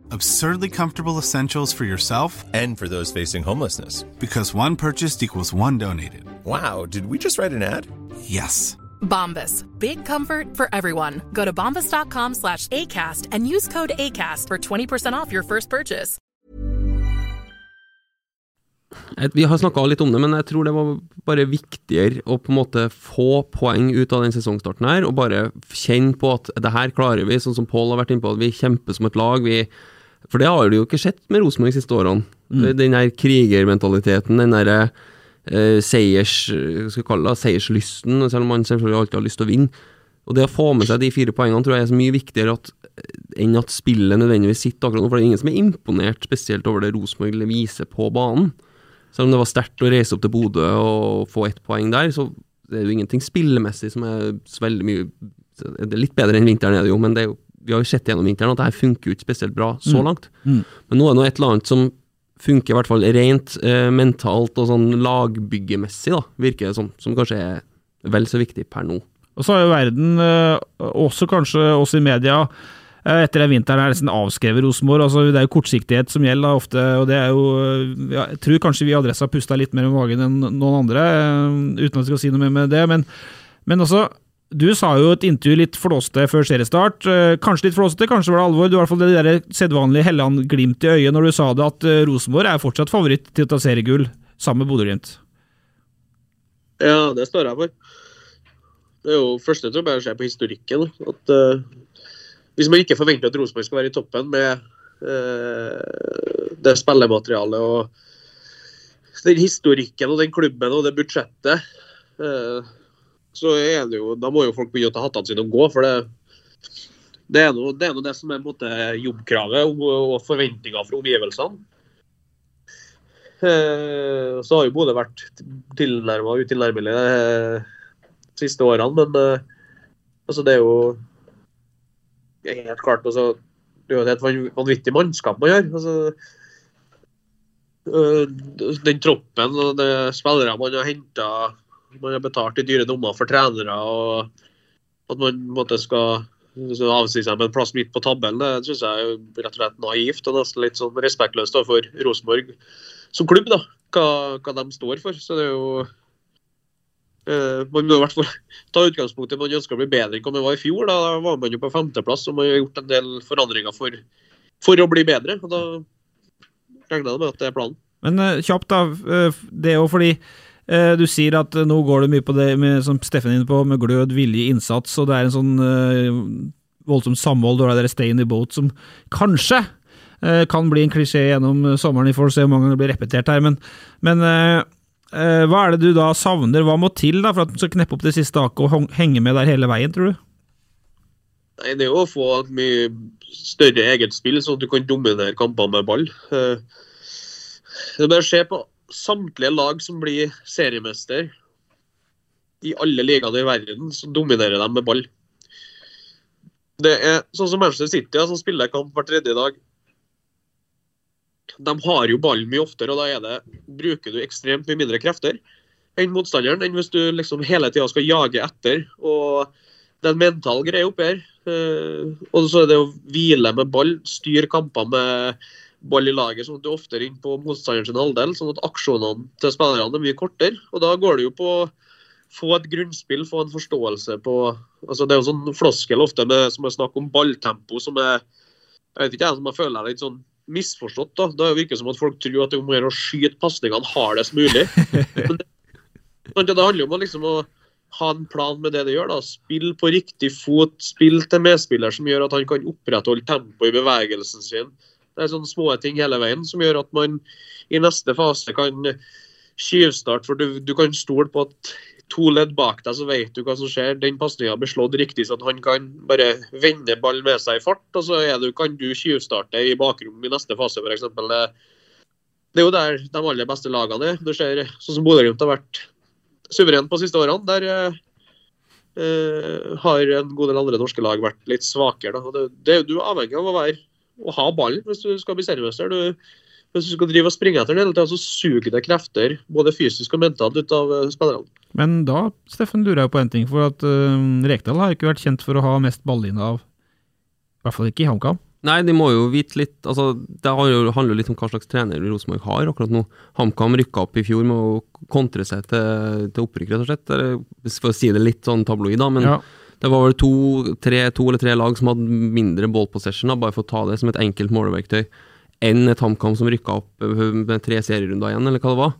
Absurdly comfortable essentials for yourself And for those facing homelessness. because one purchased equals one donated. Wow, did we just write an ad? Yes. Bombas. Big comfort for everyone. Go to bombas.com slash ACAST and use code ACAST for 20% off your first purchase. Vi har snakka litt om det, men jeg tror det var bare viktigere å på en måte få poeng ut av den sesongstarten her, og bare kjenne på at det her klarer vi, sånn som Pål har vært inne på, at vi kjemper som et lag. vi For det har det jo ikke skjedd med Rosenborg de siste årene. Den der krigermentaliteten, den derre eh, seiers, det, seierslysten, selv om man selvfølgelig alltid har lyst til å vinne. Og det å få med seg de fire poengene tror jeg er så mye viktigere at, enn at spillet nødvendigvis sitter akkurat nå, for det er ingen som er imponert spesielt over det Rosenborg viser på banen. Selv om det var sterkt å reise opp til Bodø og få ett poeng der, så det er jo ingenting spillemessig som er så veldig mye Det er litt bedre enn vinteren, er det jo, men det er jo, vi har jo sett gjennom vinteren at det her funker jo ikke spesielt bra så Mm. langt. Mm. Men nå er det et eller annet som funker i hvert fall rent eh, mentalt og sånn lagbyggemessig, da, virker det som, som kanskje er vel så viktig per nå. Og så har jo verden, eh, også kanskje oss i media, eh, etter den vinteren er nesten avskrevet Rosenborg. Altså, det er jo kortsiktighet som gjelder ofte, og det er jo eh, Jeg tror kanskje vi i Adressa pusta litt mer med magen enn noen andre, uten at jeg skal si noe mer med det. Men, men også, du sa jo et intervju litt flåste før seriestart. eh, Kanskje litt flåsete, kanskje var det alvor. Du har i hvert fall det der sedvanlige Helland-glimt i øyet når du sa det at eh, Rosenborg er fortsatt favoritt til å ta seriegull, sammen med Bodø-Glimt. Ja, det står jeg for. Det er jo første tror jeg se på historikken. At uh, Hvis man ikke forventer at Rosenborg skal være i toppen med uh, det spillematerialet og den historikken og den klubben og det budsjettet, eh, så er det jo, da må jo folk begynne å ta hattene sine og gå. For det, det er noe det, det som er måte, jobbkravet og, og forventninger fra omgivelsene. Eh, så har jo Bodø vært tilnærma utilnærmelig de siste årene, men eh, altså det er jo helt klart altså, Det er jo et vanvittig mannskap man har. Altså, eh, den troppen og de spillerne man har henta Man har betalt i dyre dommer for trenere. og At man måte skal avsi seg med en plass midt på tabellen, det syns jeg er rett og slett naivt og nesten litt sånn respektløst overfor Rosenborg som klubb, da, hva, hva de står for. Så det er jo eh, Man må i hvert fall ta utgangspunktet man ønsker å bli bedre enn hva man var i fjor. Da, da var man jo på femteplass, og man har gjort en del forandringer for, for å bli bedre. og Da regner jeg med at det er planen. Men eh, kjapt, da. eh, Det er jo fordi du sier at eh, nå går det mye på det med, som Steffen er inne på, med glød, vilje, innsats, og det er en sånn eh, voldsomt samhold, og det er stay in the boat, som kanskje eh, kan bli en klisjé gjennom eh, sommeren. Vi får se hvor mange ganger det blir repetert her, men, men eh, eh, hva er det du da savner? Hva må til da for at du skal kneppe opp det siste taket og henge med der hele veien, tror du? Nei, Det er jo å få et mye større eget spill, sånn at du kan dominere kamper med ball. Eh, Det er bare å se på samtlige lag som blir seriemester i alle ligaene i verden, så dominerer de med ball. Det er sånn som Manchester City, som spiller kamp hver tredje dag. De har jo ballen mye oftere, og da er det, bruker du ekstremt mye mindre krefter enn motstanderen, enn hvis du liksom hele tida skal jage etter. og Det er en mental greie oppi her. Eh, og så er det å hvile med ball, styre kamper med ball i laget, sånn at du oftere inn på motstanderen sin halvdel, sånn at aksjonene til spillerne er mye kortere. Og da går det jo på å få et grunnspill, få en forståelse på altså Det er jo sånn floskel ofte med, som er snakk om balltempo, som er jeg vet ikke, jeg, som jeg føler er litt sånn misforstått. da. Det virker som at folk tror at det er om å gjøre å skyte pasningene hardest mulig. Men det, det handler jo om å liksom å ha en plan med det det gjør. da. Spill på riktig fot, spill til medspiller som gjør at han kan opprettholde tempo i bevegelsen sin. Det er sånne små ting hele veien som gjør at man i neste fase kan skyvstarte. For du, du kan stole på at to ledd bak deg, så vet du hva som skjer. Den pasninga blir slått riktig, så han kan bare vende ball med seg i fart. Og så du, kan du skyvstarte i bakrommet i neste fase, f.eks. Det, er jo der de aller beste lagene er. Du ser sånn som Bodø-Glimt har vært suverent på de siste årene. Der eh, eh, har en god del andre norske lag vært litt svakere. Det, det er jo du avhengig av å, være, å ha ballen hvis du skal bli seriemester. Du, hvis du skal drive og springe etter den hele tida, så suger det krefter, både fysisk og mentalt, ut av eh, spillerne. Men da, Steffen, lurer jeg på en ting, for at uh, Rekdal har ikke vært kjent for å ha mest ballinne av I hvert fall ikke i HamKam. Nei, de må jo vite litt altså, Det handler jo litt om hva slags trener Rosenborg har akkurat nå. HamKam rykka opp i fjor med å kontre seg til, til opprykk, rett og slett. For å si det litt sånn tabloid, da. Men Ja. Det var vel to, tre, to eller tre lag som hadde mindre ball possession, bare for å ta det som et enkelt måleverktøy, enn et HamKam som rykka opp øh, med tre serierunder igjen, eller hva det var.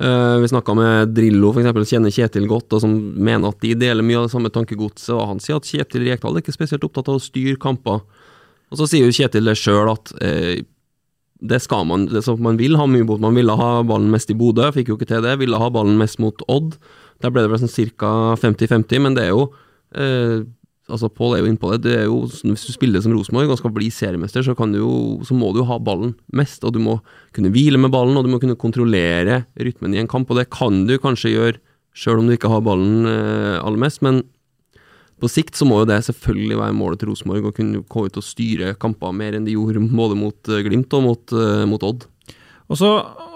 Uh, vi snakka med Drillo, eksempel, kjenner Kjetil godt, og som mener at de deler mye av det samme tankegodset. Og han sier at Kjetil Rekdal er ikke spesielt opptatt av å styre kamper. Og så sier jo Kjetil det sjøl at uh, det skal man. Det, så man vil ha mye mot. Man ville ha ballen mest i Bodø, fikk jo ikke til det. Ville ha ballen mest mot Odd. Der ble det vel sånn ca. 50-50, men det er jo eh, altså Pål er jo innpå det. det er jo, hvis du spiller som Rosenborg og skal bli seriemester, så, du jo, så må du jo ha ballen mest. Og du må kunne hvile med ballen, og du må kunne kontrollere rytmen i en kamp. Og det kan du kanskje gjøre sjøl om du ikke har ballen eh, aller mest, men på sikt så må jo det selvfølgelig være målet til Rosenborg, å kunne gå ut og styre kamper mer enn de gjorde både mot eh, Glimt og mot, eh, mot Odd. Og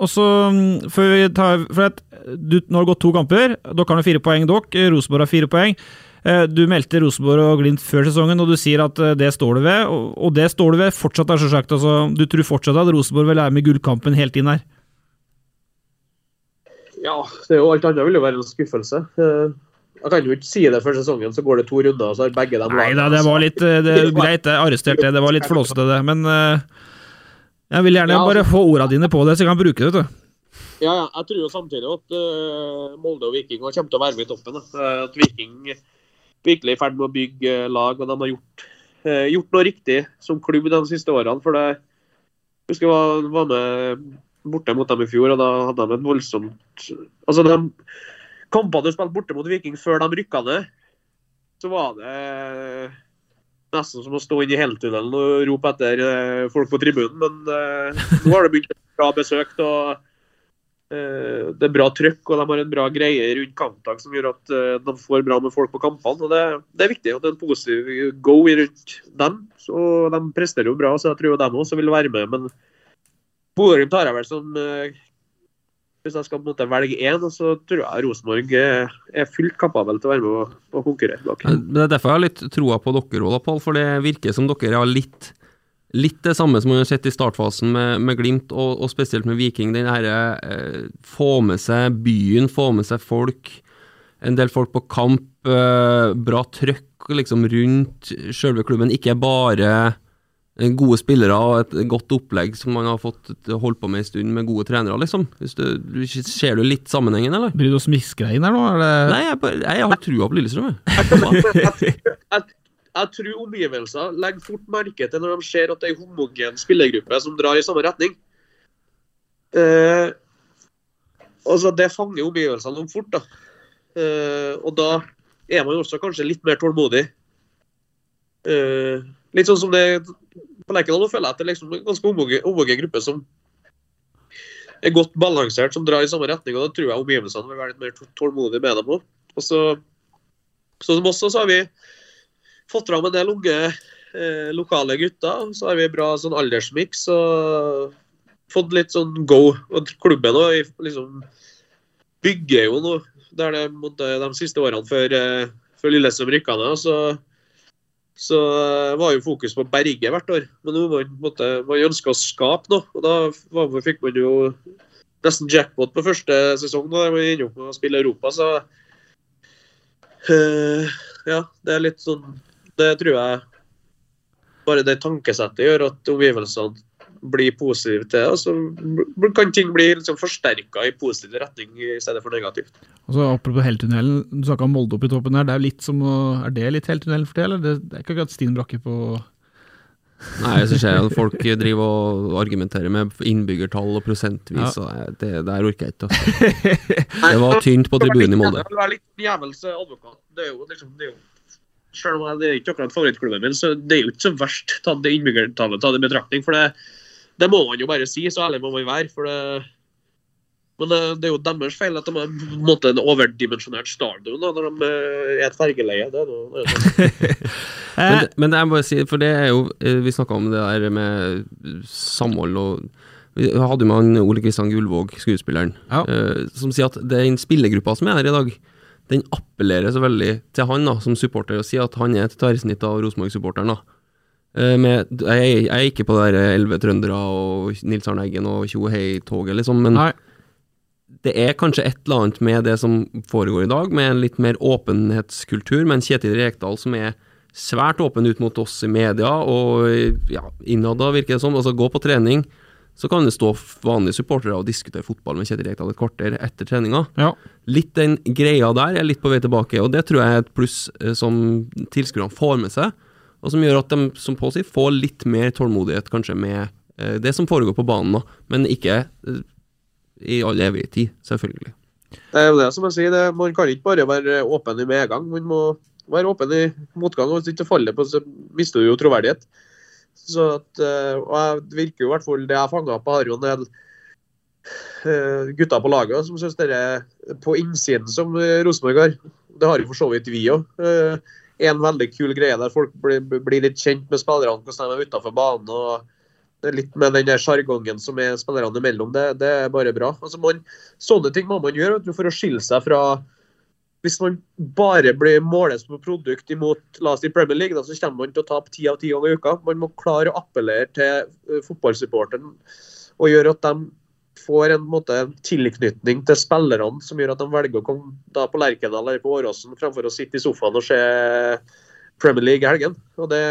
så, mm, vi tar, for at du, Nå har det gått to kamper. Dere har fire poeng, dere. Rosenborg har fire poeng. Eh, Du meldte Rosenborg og Glimt før sesongen, og du sier at eh, det står du ved. Og det står du ved fortsatt, er selvsagt. Altså, du tror fortsatt at Rosenborg vil være med i gullkampen helt inn her? Ja, det er jo alt annet vil jo være en skuffelse. Eh, Jeg kan jo ikke si det før sesongen, så går det to runder, og så har begge dem Nei da, det var litt det, greit, jeg arresterte det. Det var litt flåsete, det. Men jeg vil gjerne Ja, altså- bare få ordene dine på det, så jeg kan bruke det. vet du. Ja, ja, jeg tror jo samtidig at Molde og Viking kommer til å være med i toppen. At Viking virkelig i ferd med å bygge eh, lag, og de har gjort, eh, gjort noe riktig som klubb de siste årene. For det, jeg husker jeg var, med borte mot dem i fjor, og da hadde de et voldsomt Altså, de kampene de spilte borte mot Viking før de rykka ned, så var det nesten som å stå inn i heltunnelen og rope etter eh, folk på tribunen. Men eh, nå har det begynt å bli bra besøkt. og Det er bra trøkk og de har en bra greie rundt kampdag som gjør at eh, de får bra med folk på kampene. og Det, det er viktig at det er en positiv go rundt dem. Så De presterer jo bra, så jeg tror de også vil være med. Men Bodø-Glimt tar jeg vel som eh, Hvis jeg skal på en måte velge én, så tror jeg Rosenborg er, fullt kapabel til å være med og, konkurrere. Det er derfor jeg har litt troa på dere òg, Pål, for det virker som dere har litt Litt det samme som man har sett i startfasen med, med Glimt, og, og spesielt med Viking. Den herre eh, få med seg byen, få med seg folk. En del folk på kamp. Eh, bra trøkk liksom rundt sjølve klubben. Ikke bare eh, gode spillere og et godt opplegg som man har fått holdt på med en stund, med gode trenere, liksom. Hvis du, ser du litt sammenhengen, eller? Bryr du oss smiskegreiene her nå? eller? Nei, jeg, bare, jeg har trua på Lillestrøm, jeg. Jeg, tror omgivelser legger fort merke til når de ser at det er en homogen spillergruppe som drar i samme retning. Eh, altså Det fanger omgivelsene om fort. da. Eh, og da er man også kanskje litt mer tålmodig. Eh, litt sånn som det på Lerkendal nå føler jeg at det er liksom en ganske homogen, gruppe som er godt balansert, som drar i samme retning. og Da tror jeg omgivelsene vil være litt mer tålmodige med dem òg. Og så, som oss, så har vi fått fram en del unge eh, lokale gutter. Så har vi bra sånn aldersmiks og fått litt sånn go. Og klubben òg liksom bygger jo noe der det måtte, de siste årene før, eh, før Lillestrøm rykka ned. Så, så eh, var jo fokus på Berge hvert år. Men nå man, måtte, man ønska å skape noe. Og da var, fikk man jo nesten jackpot på første sesong. Da man ender opp med å spille Europa, så eh, Ja, det er litt sånn Det tror jeg bare det tankesettet gjør at omgivelsene blir positive til det. Og så bl- kan ting bli liksom forsterka i positiv retning i stedet for negativt. Altså, Apropos Heltunnelen, du snakka om Molde oppe i toppen her. Det er, litt som er det litt Heltunnelen for det, eller? Det, det er ikke akkurat Stine Brakke på Nei, så ser jeg at folk driver og argumenterer med innbyggertall og prosentvis, Ja. og det der orker jeg ikke. Altså. Det var tynt på tribunen i Molde. Det vil være litt djevelens advokat. Det er jo liksom det er jo, Selv om jeg- det er ikke akkurat favorittklubben min, så det er jo ikke så verst tatt det innbyggertallet tatt i betraktning. For det, det må man jo bare si, så ærlig må man være. for det men det, det er jo deres feil at de har på en måte en overdimensjonert stadion da, når de eh, er et fergeleie. Det er noe, det er noe. Men, men jeg må bare si, for det er jo eh, Vi snakka om det der med samhold og Vi hadde jo med han Ole Kristian Gullvåg, skuespilleren, eh, som sier at det er den spillergruppa som er her i dag, den appellerer så veldig til han da, som supporter, og sier at han er et tverrsnitt av Rosenborg-supporteren. da. Eh, med, jeg, jeg er ikke på det der elleve trøndere og Nils Arne Eggen og tjo hei-toget, liksom, men det er kanskje et eller annet med det som foregår i dag, med en litt mer åpenhetskultur, med en Kjetil Rekdal som er svært åpen ut mot oss i media, og ja, innad virker det som. Altså, gå på trening, så kan det stå vanlige supportere og diskutere fotball med Kjetil Rekdal et kvarter etter treninga. Litt den greia der er litt på vei tilbake, og det tror jeg er et pluss eh, som tilskuerne får med seg, og som gjør at de, som Pål sier, får litt mer tålmodighet kanskje med eh, det som foregår på banen, da. Men ikke eh, i all evig tid, selvfølgelig. Det er jo det som jeg sier, det, man kan ikke bare være åpen i medgang. Man må være åpen i motgang. og Hvis ikke faller på, så mister du jo troverdighet. Så at, eh, og jeg virker jo i hvert fall Det jeg fanga på, har jo en del eh, gutter på laget som syns det er på innsiden som eh, Rosenborg har. Det har jo for så vidt vi òg. En veldig kul greie der folk blir, blir litt kjent med spillerne, hvordan de er utenfor banen. og litt med den der sjargongen som er spillerne imellom. Det, det er bare bra. Altså man, sånne ting må man gjøre for å skille seg fra Hvis man bare blir måles på produkt imot la oss si Premier League, da, så kommer man til å tape ti av ti ganger i uka. Man må klare å appellere til uh, fotballsupporteren og gjøre at de får en måte, tilknytning til spillerne som gjør at de velger å komme da på Lerkendal eller på Åråsen fremfor å sitte i sofaen og se Premier League i helgen. Og det,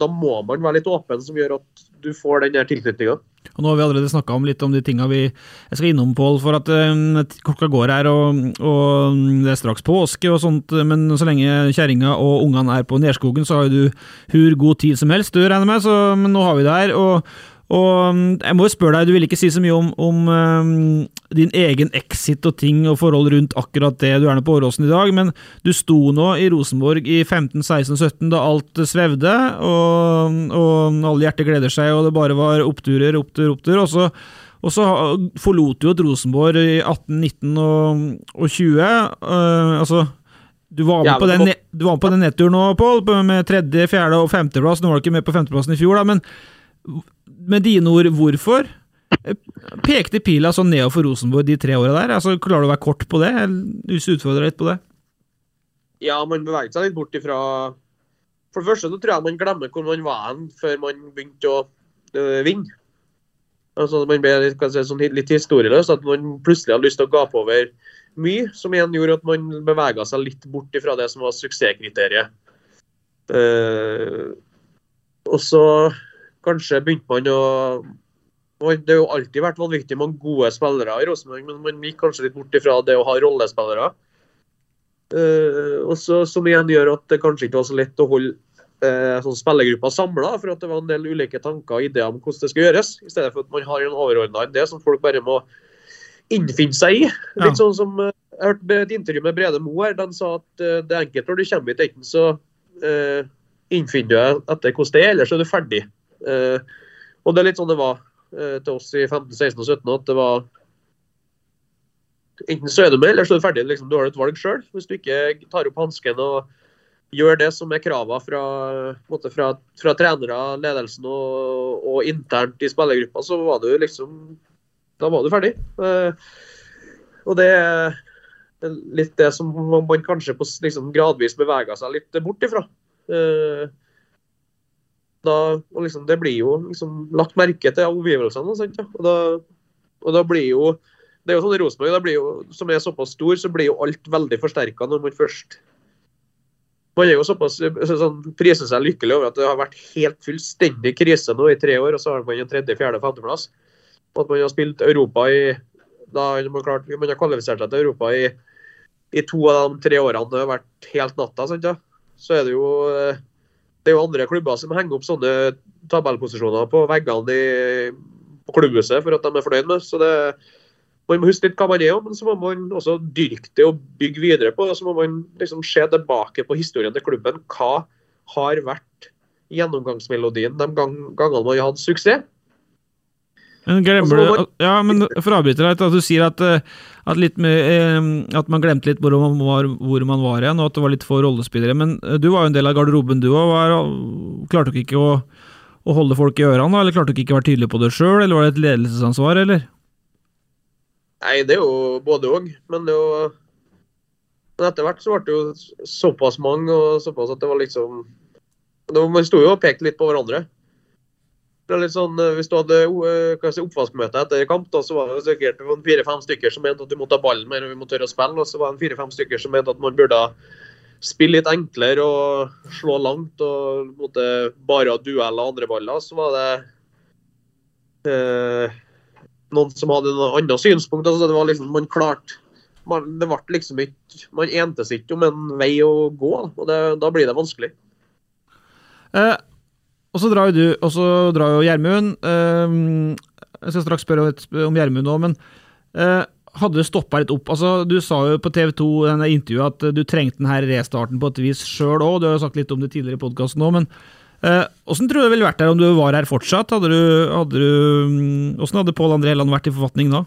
Da må man være litt åpen, som gjør at du får den der tilknytninga. Og Nå har vi allerede snakka om litt om de tinga vi jeg skal innom, Pål, for at um, klokka går her, og, og, det er straks påske og sånt, men så lenge kjerringa og ungene er på Nerskogen, så har jo du hur god tid som helst, du regner med, så men nå har vi det her. og og mm, jeg må jo spørre deg, Du vil ikke si så mye om, om um, din egen exit og ting og forhold rundt akkurat det. Du er nå på Åråsen i dag, men du sto nå i Rosenborg i 15, 16, 17 da alt svevde, og, og alle hjerter gleder seg, og det bare var oppturer, opptur, opptur. Og så, og så forlot du jo et Rosenborg i 18, 19 og, og 20. Uh, altså du var, med på den, du var med på den nedturen nå, Pål, med tredje, fjerde og femteplass. Nå var du ikke med på femteplassen i fjor, da, men med dine ord, hvorfor pekte pila sånn nedover for Rosenborg de tre åra der? Altså, klarer du å være kort på det, hvis du utfordrer litt på det? Ja, man beveget seg litt bort ifra For det første så tror jeg man glemmer hvor man var hen før man begynte å øh, vinne. Altså, man ble litt, si, sånn, litt historieløs. At man plutselig hadde lyst til å gape over mye, som igjen gjorde at man bevega seg litt bort ifra det som var suksesskriteriet. Uh, og så kanskje begynte man å Det har jo alltid vært vanvittig mange gode spillere i Rosenborg, men man gikk kanskje litt bort ifra det å ha rollespillere. Uh, og så, Som igjen gjør at det kanskje ikke var så lett å holde uh, sånn spillergruppa samla, for at det var en del ulike tanker og ideer om hvordan det skal gjøres, i stedet for at man har en overordna idé som folk bare må innfinne seg i. Ja. Litt sånn som uh, Jeg hørte et intervju med Brede Moe her. Den sa at uh, det er enkelt når du kommer hit. Enten så uh, innfinner du deg etter hvordan det er, eller så er du ferdig. Eh, og det er litt sånn det var eh, til oss i 15, 16 og 17, at det var Enten så er du med, eller så er du ferdig. Liksom, du har et valg sjøl. Hvis du ikke tar opp hansken og gjør det som er kravene fra, fra, fra, trenere, ledelsen og, og, internt i spillergruppa, så var du liksom Da var du ferdig. Eh, og det er litt det som man kanskje på, liksom, gradvis beveger seg litt bort ifra. Da, liksom, det blir jo liksom lagt merke til omgivelsene. Ja. og, da, og da blir jo det er jo sånn i Rosenborg, som er såpass stor, så blir jo alt veldig forsterka når man først Man er jo såpass sånn, priser seg lykkelig over at det har vært helt fullstendig krise nå i tre år, og så har man en tredje, fjerde, femteplass. At man har spilt Europa i da man, klart, man har kvalifisert seg til Europa i, i to av de tre årene det har vært helt natta. Sant, ja. Så er det jo eh, det er jo andre klubber som henger opp sånne tabellposisjoner på veggene i, på klubbhuset for at de er fornøyd med. Så det, Man må huske litt hva man er, men så må man også dyrke det og bygge videre på det. Så må man liksom se tilbake på historien til klubben. Hva har vært gjennomgangsmelodien de gang, gangene man har hatt suksess? Men glemmer du, ja, men For å avbryte deg, at du sier at, eh, at, med, eh, at, man glemte litt hvor man, var, hvor man var igjen, og at det var litt få rollespillere. Men eh, du var jo en del av garderoben, du òg. Klarte du ikke å, å, holde folk i ørene, eller klarte du ikke å være tydelig på det sjøl, eller var det et ledelsesansvar, eller? Nei, det er jo både òg. Men det er jo men etter hvert så ble det jo såpass mange, og såpass at det var liksom Man sto jo og pekte litt på hverandre. Er litt sånn, eh, Hvis du hadde uh, si, oppvaskmøte etter kamp, da, så var det sikkert fire-fem stykker som mente at du måtte ha ballen mer og vi måtte tørre å spille. Og så var det fire-fem stykker som mente at man burde spille litt enklere og slå langt. og måtte bare ha og andre baller. Så var det eh, noen som hadde noe annet synspunkt. Altså, det var liksom, man klarte man, det ble liksom ikke, Man entes ikke om en vei å gå, og det, da blir det vanskelig. Uh, og så drar jo du, og så drar jo Gjermund. eh, jeg skal straks spørre om Gjermund nå, men eh, hadde det stoppa litt opp? Altså, Du sa jo på TV 2 i denne intervjuet at eh, du trengte denne restarten på et vis sjøl òg. Du har jo sagt litt om det tidligere i podkasten òg, men eh, åssen tror du det ville vært der om du var her fortsatt? Hadde du, hadde du, mm, Åssen hadde Pål André Helland vært i forfatning da?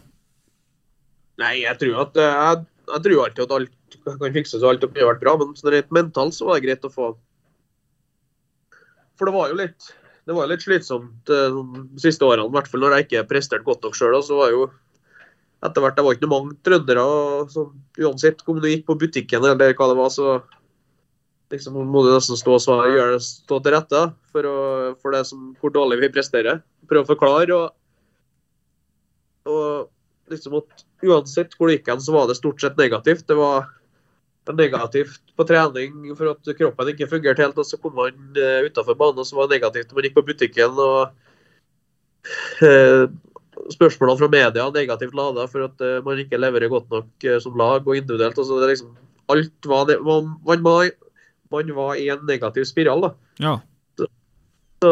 Nei, jeg tror at eh, jeg, jeg tror alltid at alt kan fikses og alt har vært bra, men sånn rent mentalt så var det greit å få For det var jo litt det var litt slitsomt eh, de siste årene, i hvert fall når jeg ikke presterte godt nok sjøl. Så var jo etter hvert Det var ikke noe mange trøndere som uansett om du gikk på butikken eller hva det var, så liksom må du nesten stå, og svare, gjøre, det- stå til rette for, å, for det som, hvor dårlig vi presterer. Prøve å forklare. og, og liksom at uansett hvor det gikk hen, så var det stort sett negativt. Det var negativt på trening for at kroppen ikke fungerte helt, og så kom man uh, utafor banen, så var det negativt når man gikk på butikken. og uh, Spørsmålene fra media negativt lada for at uh, man ikke leverer godt nok uh, som lag og individuelt. og så det er liksom, alt var det, man, man, var, man var i en negativ spiral. da. Ja. Så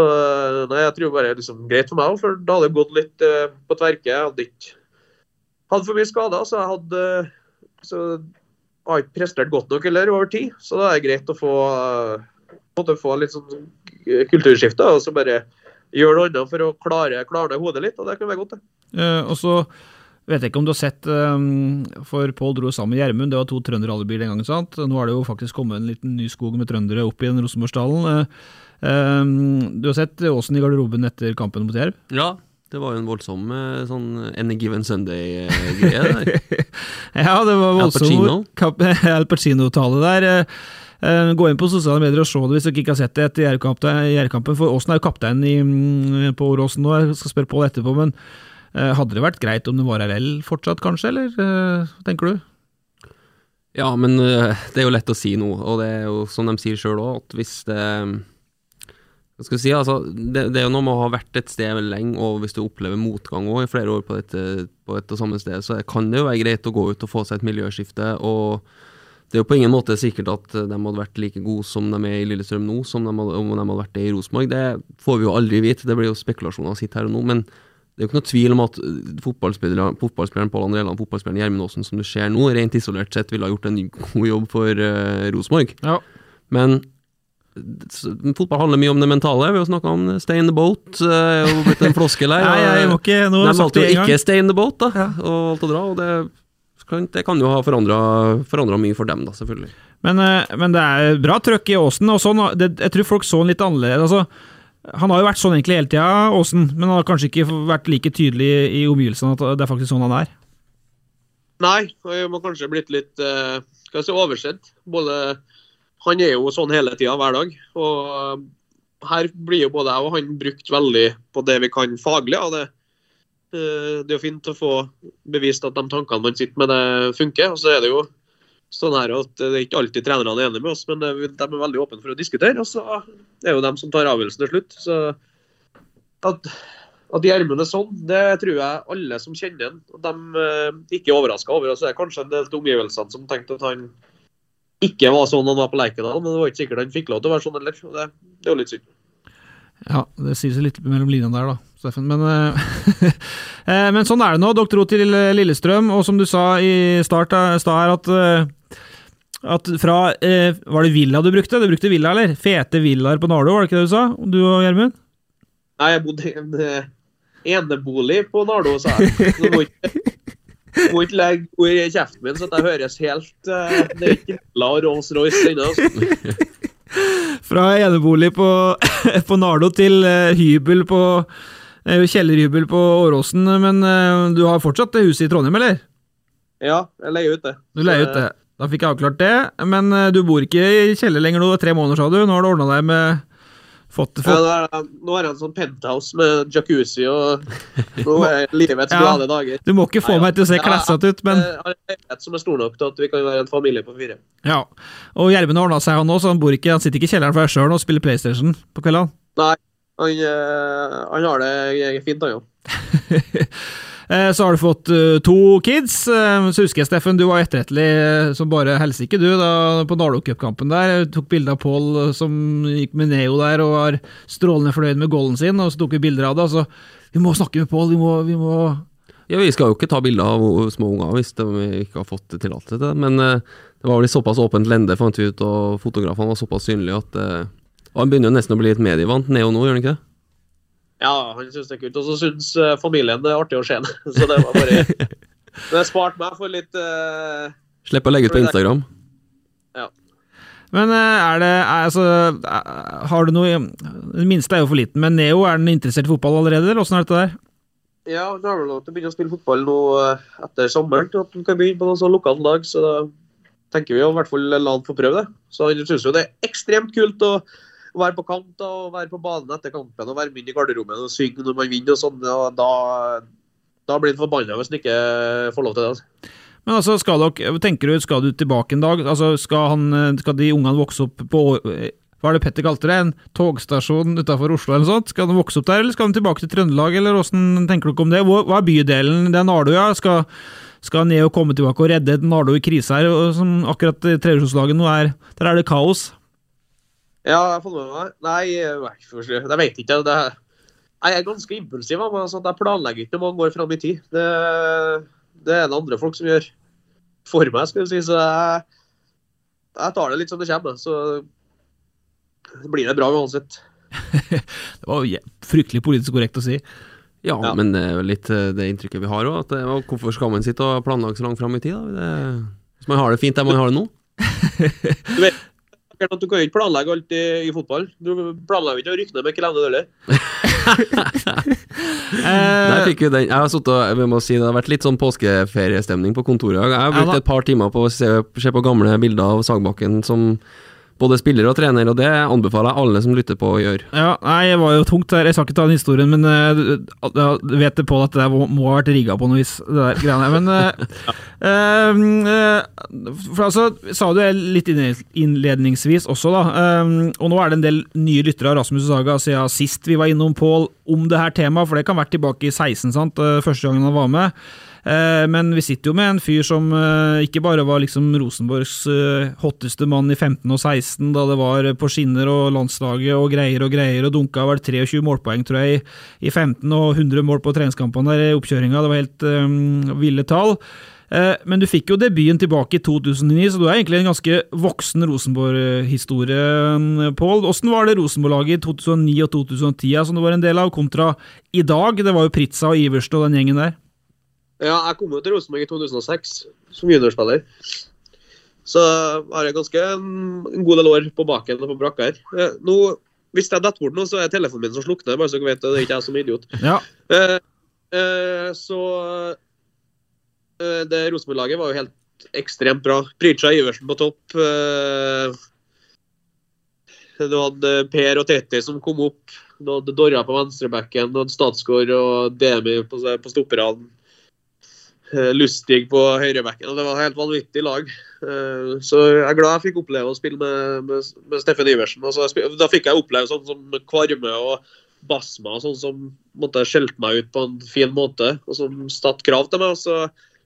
nei, jeg tror bare det er liksom greit for meg, for da hadde det gått litt på tverke. Jeg hadde ikke hadde for mye skader, så jeg hadde så har ikke prestert godt nok eller over tid. Så da er det greit å få, uh, måtte få litt sånn kulturskifte og så bare gjøre noe annet for å klare, klare hodet litt. og Det kan være godt, det. Eh, og så vet jeg ikke om du har sett eh, For Pål dro sammen med Gjermund, det var to trønderalibier den gangen. sant? Nå er det jo faktisk kommet en liten ny skog med trøndere opp i den Rosenborgsdalen. Eh, eh, du har sett Åsen i garderoben etter kampen mot Jerv? Ja, det var jo en voldsom eh, sånn Any Given Sunday-greie der. ja, det var. Kap- Al Pacino-tale der. Eh, eh, Gå inn på sosiale medier og se det hvis dere ikke har sett det etter. Jervkampen, For Åsen er jo kaptein i, mm, på Åråsen nå, jeg skal spørre Pål etterpå. Men hadde det vært greit om det var RL fortsatt, kanskje, eller hva tenker du? Ja, men det er jo lett å si noe, og det er jo som de sier sjøl òg, at hvis det Hva skal si, altså, det, det er jo noe med å ha vært et sted veldig lenge, og hvis du opplever motgang også i flere år på, dette, på et og samme sted, så kan det jo være greit å gå ut og få seg et miljøskifte. og det er jo på ingen måte sikkert at de hadde vært like gode som de er i Lillestrøm nå, som de hadde, om de hadde vært det i Rosenborg. Det får vi jo aldri vite, det blir jo spekulasjoner sitt her og nå. Men det er jo ikke noe tvil om at fotballspilleren, fotballspilleren Pål André Land, fotballspilleren Gjermund Aasen, som du ser nå, rent isolert sett ville ha gjort en god jobb for uh, Rosenborg. Ja. Men fotball handler mye om det mentale. Vi har snakka om stay in the boat, Jeg er jo blitt en floskel her. Nei, jeg må ikke nå har valgte jo ikke stay in the boat, da, og valgte å dra. og det det kan jo ha forandra mye for dem, da, selvfølgelig. Men, eh, men det er bra trøkk i Åsen, og sånn, det, jeg tror folk så han litt annerledes. Altså, han har jo vært sånn egentlig hele tida, Åsen, men han har kanskje ikke vært like tydelig i omgivelsene at det er faktisk sånn han er. Nei, han jeg må kanskje blitt litt eh, skal jeg si, oversett. Både, han er jo sånn hele tida, hver dag. Og eh, her blir jo både jeg og han brukt veldig på det vi kan faglig. av det. Eh, Det er jo fint å få bevist at de tankene man sitter med, det funker. Og så er det jo sånn her at det er ikke alltid trenerne er enige med oss, men de er veldig åpne for å diskutere. Og så er jo dem som tar avgjørelsen til slutt. Så at, at Gjermund er sånn, det tror jeg alle som kjenner ham, og de eh, ikke er overraska over. Og så er det kanskje en del til omgivelsene som tenkte at han ikke var sånn han var på Lerkendal, men det var ikke sikkert han fikk lov til å være sånn heller. Det, det er jo litt synd. Ja, det sier seg litt mellom linjene der, da, Steffen. Men, eh, eh, men sånn er det nå. Dere dro til Lillestrøm, og som du sa i start eh, her, at, at fra Var det villa du brukte? Du brukte villa, eller? Fete villaer på Nardo, var det ikke det du sa? Du og Gjermund? Nei, jeg bodde i en enebolig på Nardo, sa jeg. Må ikke, må ikke legge ord i kjeften min så jeg høres helt uh, Det er ikke La Rolls-Royce inne. Altså. Fra enebolig på, på Nardo til uh, hybel på uh, Kjellerhybel på Åråsen, men uh, du har fortsatt det huset i Trondheim, eller? Ja, jeg leier ut det. Du leier ut det. Da fikk jeg avklart det, men du bor ikke i kjeller lenger nå, tre måneder, sa du. Nå har du ordna deg med Fått, Ja, fått. nå, er nå har han sånn penthouse med jacuzzi og nå er livets Ja. glade dager. Du må ikke få meg til å se Ja, klessete ut, men Jeg har en leilighet som er stor nok til at vi kan være en familie på fire. ja. Og Gjermund har ordna seg, han òg, så han, bor ikke, han sitter ikke i kjelleren for seg sjøl og spiller PlayStation på kveldene. Nei, han, eh, han har det fint, han òg. Eh, Så har du fått eh, to kids. Eh, Så husker jeg, Steffen, du var etterrettelig som bare helsike, du, da på Nardo Cup-kampen der. Tok bilde av Pål som gikk med Neo der og var strålende fornøyd med goalen sin, og så tok vi bilder av det. Så vi må snakke med Pål, vi må, vi må Ja, Vi skal jo ikke ta bilder av små unger hvis de ikke har fått tillatelse til det, men det var vel i såpass åpent lende, fant vi ut, og fotografene var såpass synlige at Og han begynner jo nesten å bli litt medievant, Neo nå, gjør han ikke det? Ja, han syns det er kult. Og så syns eh, familien det er artig å se. Så det var bare Det har spart meg for litt uh, Slipp å legge ut på Instagram. Ja. Men eh, er det er, altså, Har du noe Det minste er jo for liten, men Neo, er den interessert i fotball allerede, eller åssen er dette der? Ja, han har vel lov til å begynne å spille fotball nå etter sommeren. At han kan begynne på noe sånn lokalt lag. Så da tenker vi å i hvert fall la han få prøve det. Så han syns jo det er ekstremt kult å være på kant og være på banen etter kampen og være med inn i garderoben og synge når man vinner og sånn. Og da, da blir han forbanna hvis han ikke får lov til det. Altså. Men altså, skal dere, tenker du, skal du tilbake en dag? Altså, skal, han, skal de ungene vokse opp på hva er det Petter kalte det? En togstasjon utafor Oslo eller noe sånt? Skal de vokse opp der, eller skal de tilbake til Trøndelag, eller åssen tenker dere om det? Hva er bydelen? Det er Nardo, ja. Skal, skal Neo komme tilbake og redde Nardo i krise her, som akkurat tredjevisjonslaget nå er Der er det kaos. Ja, jeg har fått med meg. Nei, jeg vet jeg vet ikke. Det, jeg er ganske impulsiv. men altså, jeg planlegger ikke mange år fram i tid. Det, det er det andre folk som gjør for meg, skal du si. Så jeg, jeg tar det litt som det kommer. Så blir det bra uansett. Det var jo fryktelig politisk korrekt å si. Ja, men det er jo litt eh, det inntrykket vi har òg. Hvorfor skal man sitte og planlegge så langt fram i tid? Da? Det, hvis man har det fint der man har det nå? Du vet at du kan ikke planlegge alt i, i fotball. Du planlegger ikke å rykke ned med Kelene heller. Der fikk vi den. Jeg har satt og vi må si, Det har vært litt sånn påskeferiestemning på kontoret i dag. Jeg har brukt et par timer på å se, se på gamle bilder av Sagbakken som både spiller og trener, og det anbefaler jeg alle som lytter på å gjøre. Ja, nei, det var jo tungt der. Jeg skal ikke ta den historien, men uh, vet det på at det må, må ha vært rigga på noe vis, det der greiene. Men uh, uh, For altså, sa du det litt innledningsvis også, da. Og nå er det en del nye lyttere av Rasmus Saga siden sist vi var innom Pål om det her temaet, for det kan ha vært tilbake i 16, sant? Første gangen han var med. Men vi sitter jo med en fyr som ikke bare var liksom Rosenborgs hotteste mann i 15 og 16, da det var på skinner og landslaget og greier og greier, og dunka vel 23 målpoeng, tror jeg, i 15 og 100 mål på treningskampene der i oppkjøringa. Det var helt um, ville tall. Men du fikk jo debuten tilbake i 2009, så du er egentlig en ganske voksen Rosenborg-historie, Pål. Hvordan var det Rosenborg-laget i 2009 og 2010 som du var en del av, kontra i dag? Det var jo Pritza og Iversen og den gjengen der. Ja, jeg kom jo til Rosenborg i 2006 som juniorspiller. Så har jeg ganske en god del år på baken og på brakka her. Nå, hvis jeg detter bort nå, så er telefonen min som slukner, bare så dere vet det. Det er ikke jeg som er idiot. Ja. Eh, eh, så eh, det Rosenborg-laget var jo helt ekstremt bra. Pritcha Iversen på topp. Eh, du hadde Per og Tetti som kom opp. Du hadde Dorra på venstrebacken, du hadde Statsgård og Demi på, på stopperne. Lustig på høyrebekken. Det var et helt vanvittig lag. Så jeg er glad jeg fikk oppleve å spille med, med, med Steffen Iversen. Altså, da fikk jeg oppleve sånn som Kvarme og Basma, sånn som måtte skjelte meg ut på en fin måte, og som satte krav til meg. Og så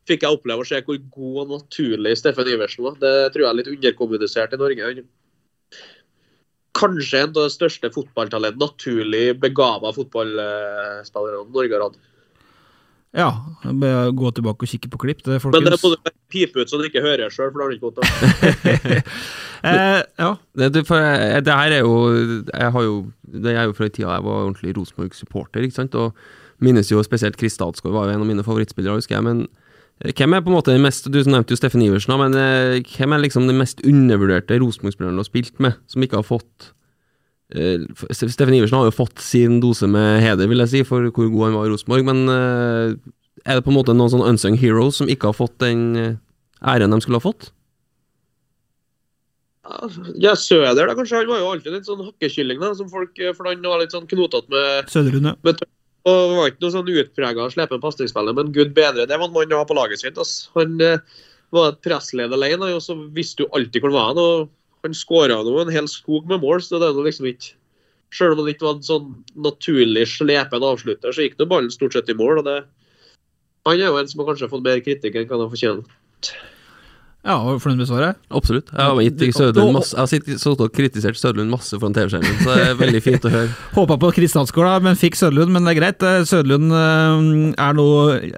fikk jeg oppleve å se hvor god og naturlig Steffen Iversen var. Det tror jeg er litt underkommunisert i Norge. Kanskje en av de største fotballtalentene, naturlig begava fotballspillerne Norge har hatt. Ja, gå tilbake og kikke på klipp. Det, Men det må du pipe ut så du ikke hører sjøl, for da har du ikke godt av. eh, ja. Det, for, det her er jo Jeg har jo Det er jo fra en tida jeg var ordentlig Rosenborg-supporter, ikke sant, og minnes jo spesielt Chris Statsgaard var jo en av mine favorittspillere, husker jeg. men hvem er på en måte den mest Du nevnte jo Steffen Iversen, men hvem er liksom den mest undervurderte Rosenborg-spilleren du har spilt med, som ikke har fått Steffen Iversen har jo fått sin dose med heder, vil jeg si, for hvor god han var i Rosenborg, men uh, er det på en måte noen sånne unsung heroes som ikke har fått den æren de skulle ha fått? Ja, Søder, da, kanskje. Han var jo alltid litt sånn hakkekylling, da, som folk, for han var litt sånn knotete med, Søderlund, ja. og var ikke noe sånn utprega slepen pasningsspiller, men gud bedre, det var en mann å ha på laget sitt. Altså. Han eh, var et pressledd alene, og så visste du alltid hvor han var. Og han skåra en hel skog med mål, så det er liksom ikke Selv om han ikke var en sånn naturlig slepen avslutter, så gikk nå ballen stort sett i mål. og det Han er jo en som har kanskje fått mer kritikk enn hva han fortjener. Ja, og fornøyd med svaret? Absolutt. Jeg har, gitt Sødlund masse, jeg har og kritisert Sødlund masse foran TV-skjermen, så det er veldig fint å høre. Håpa på da, men fikk Sødlund. Men det er greit. Søderlund Sødlund eh, er nå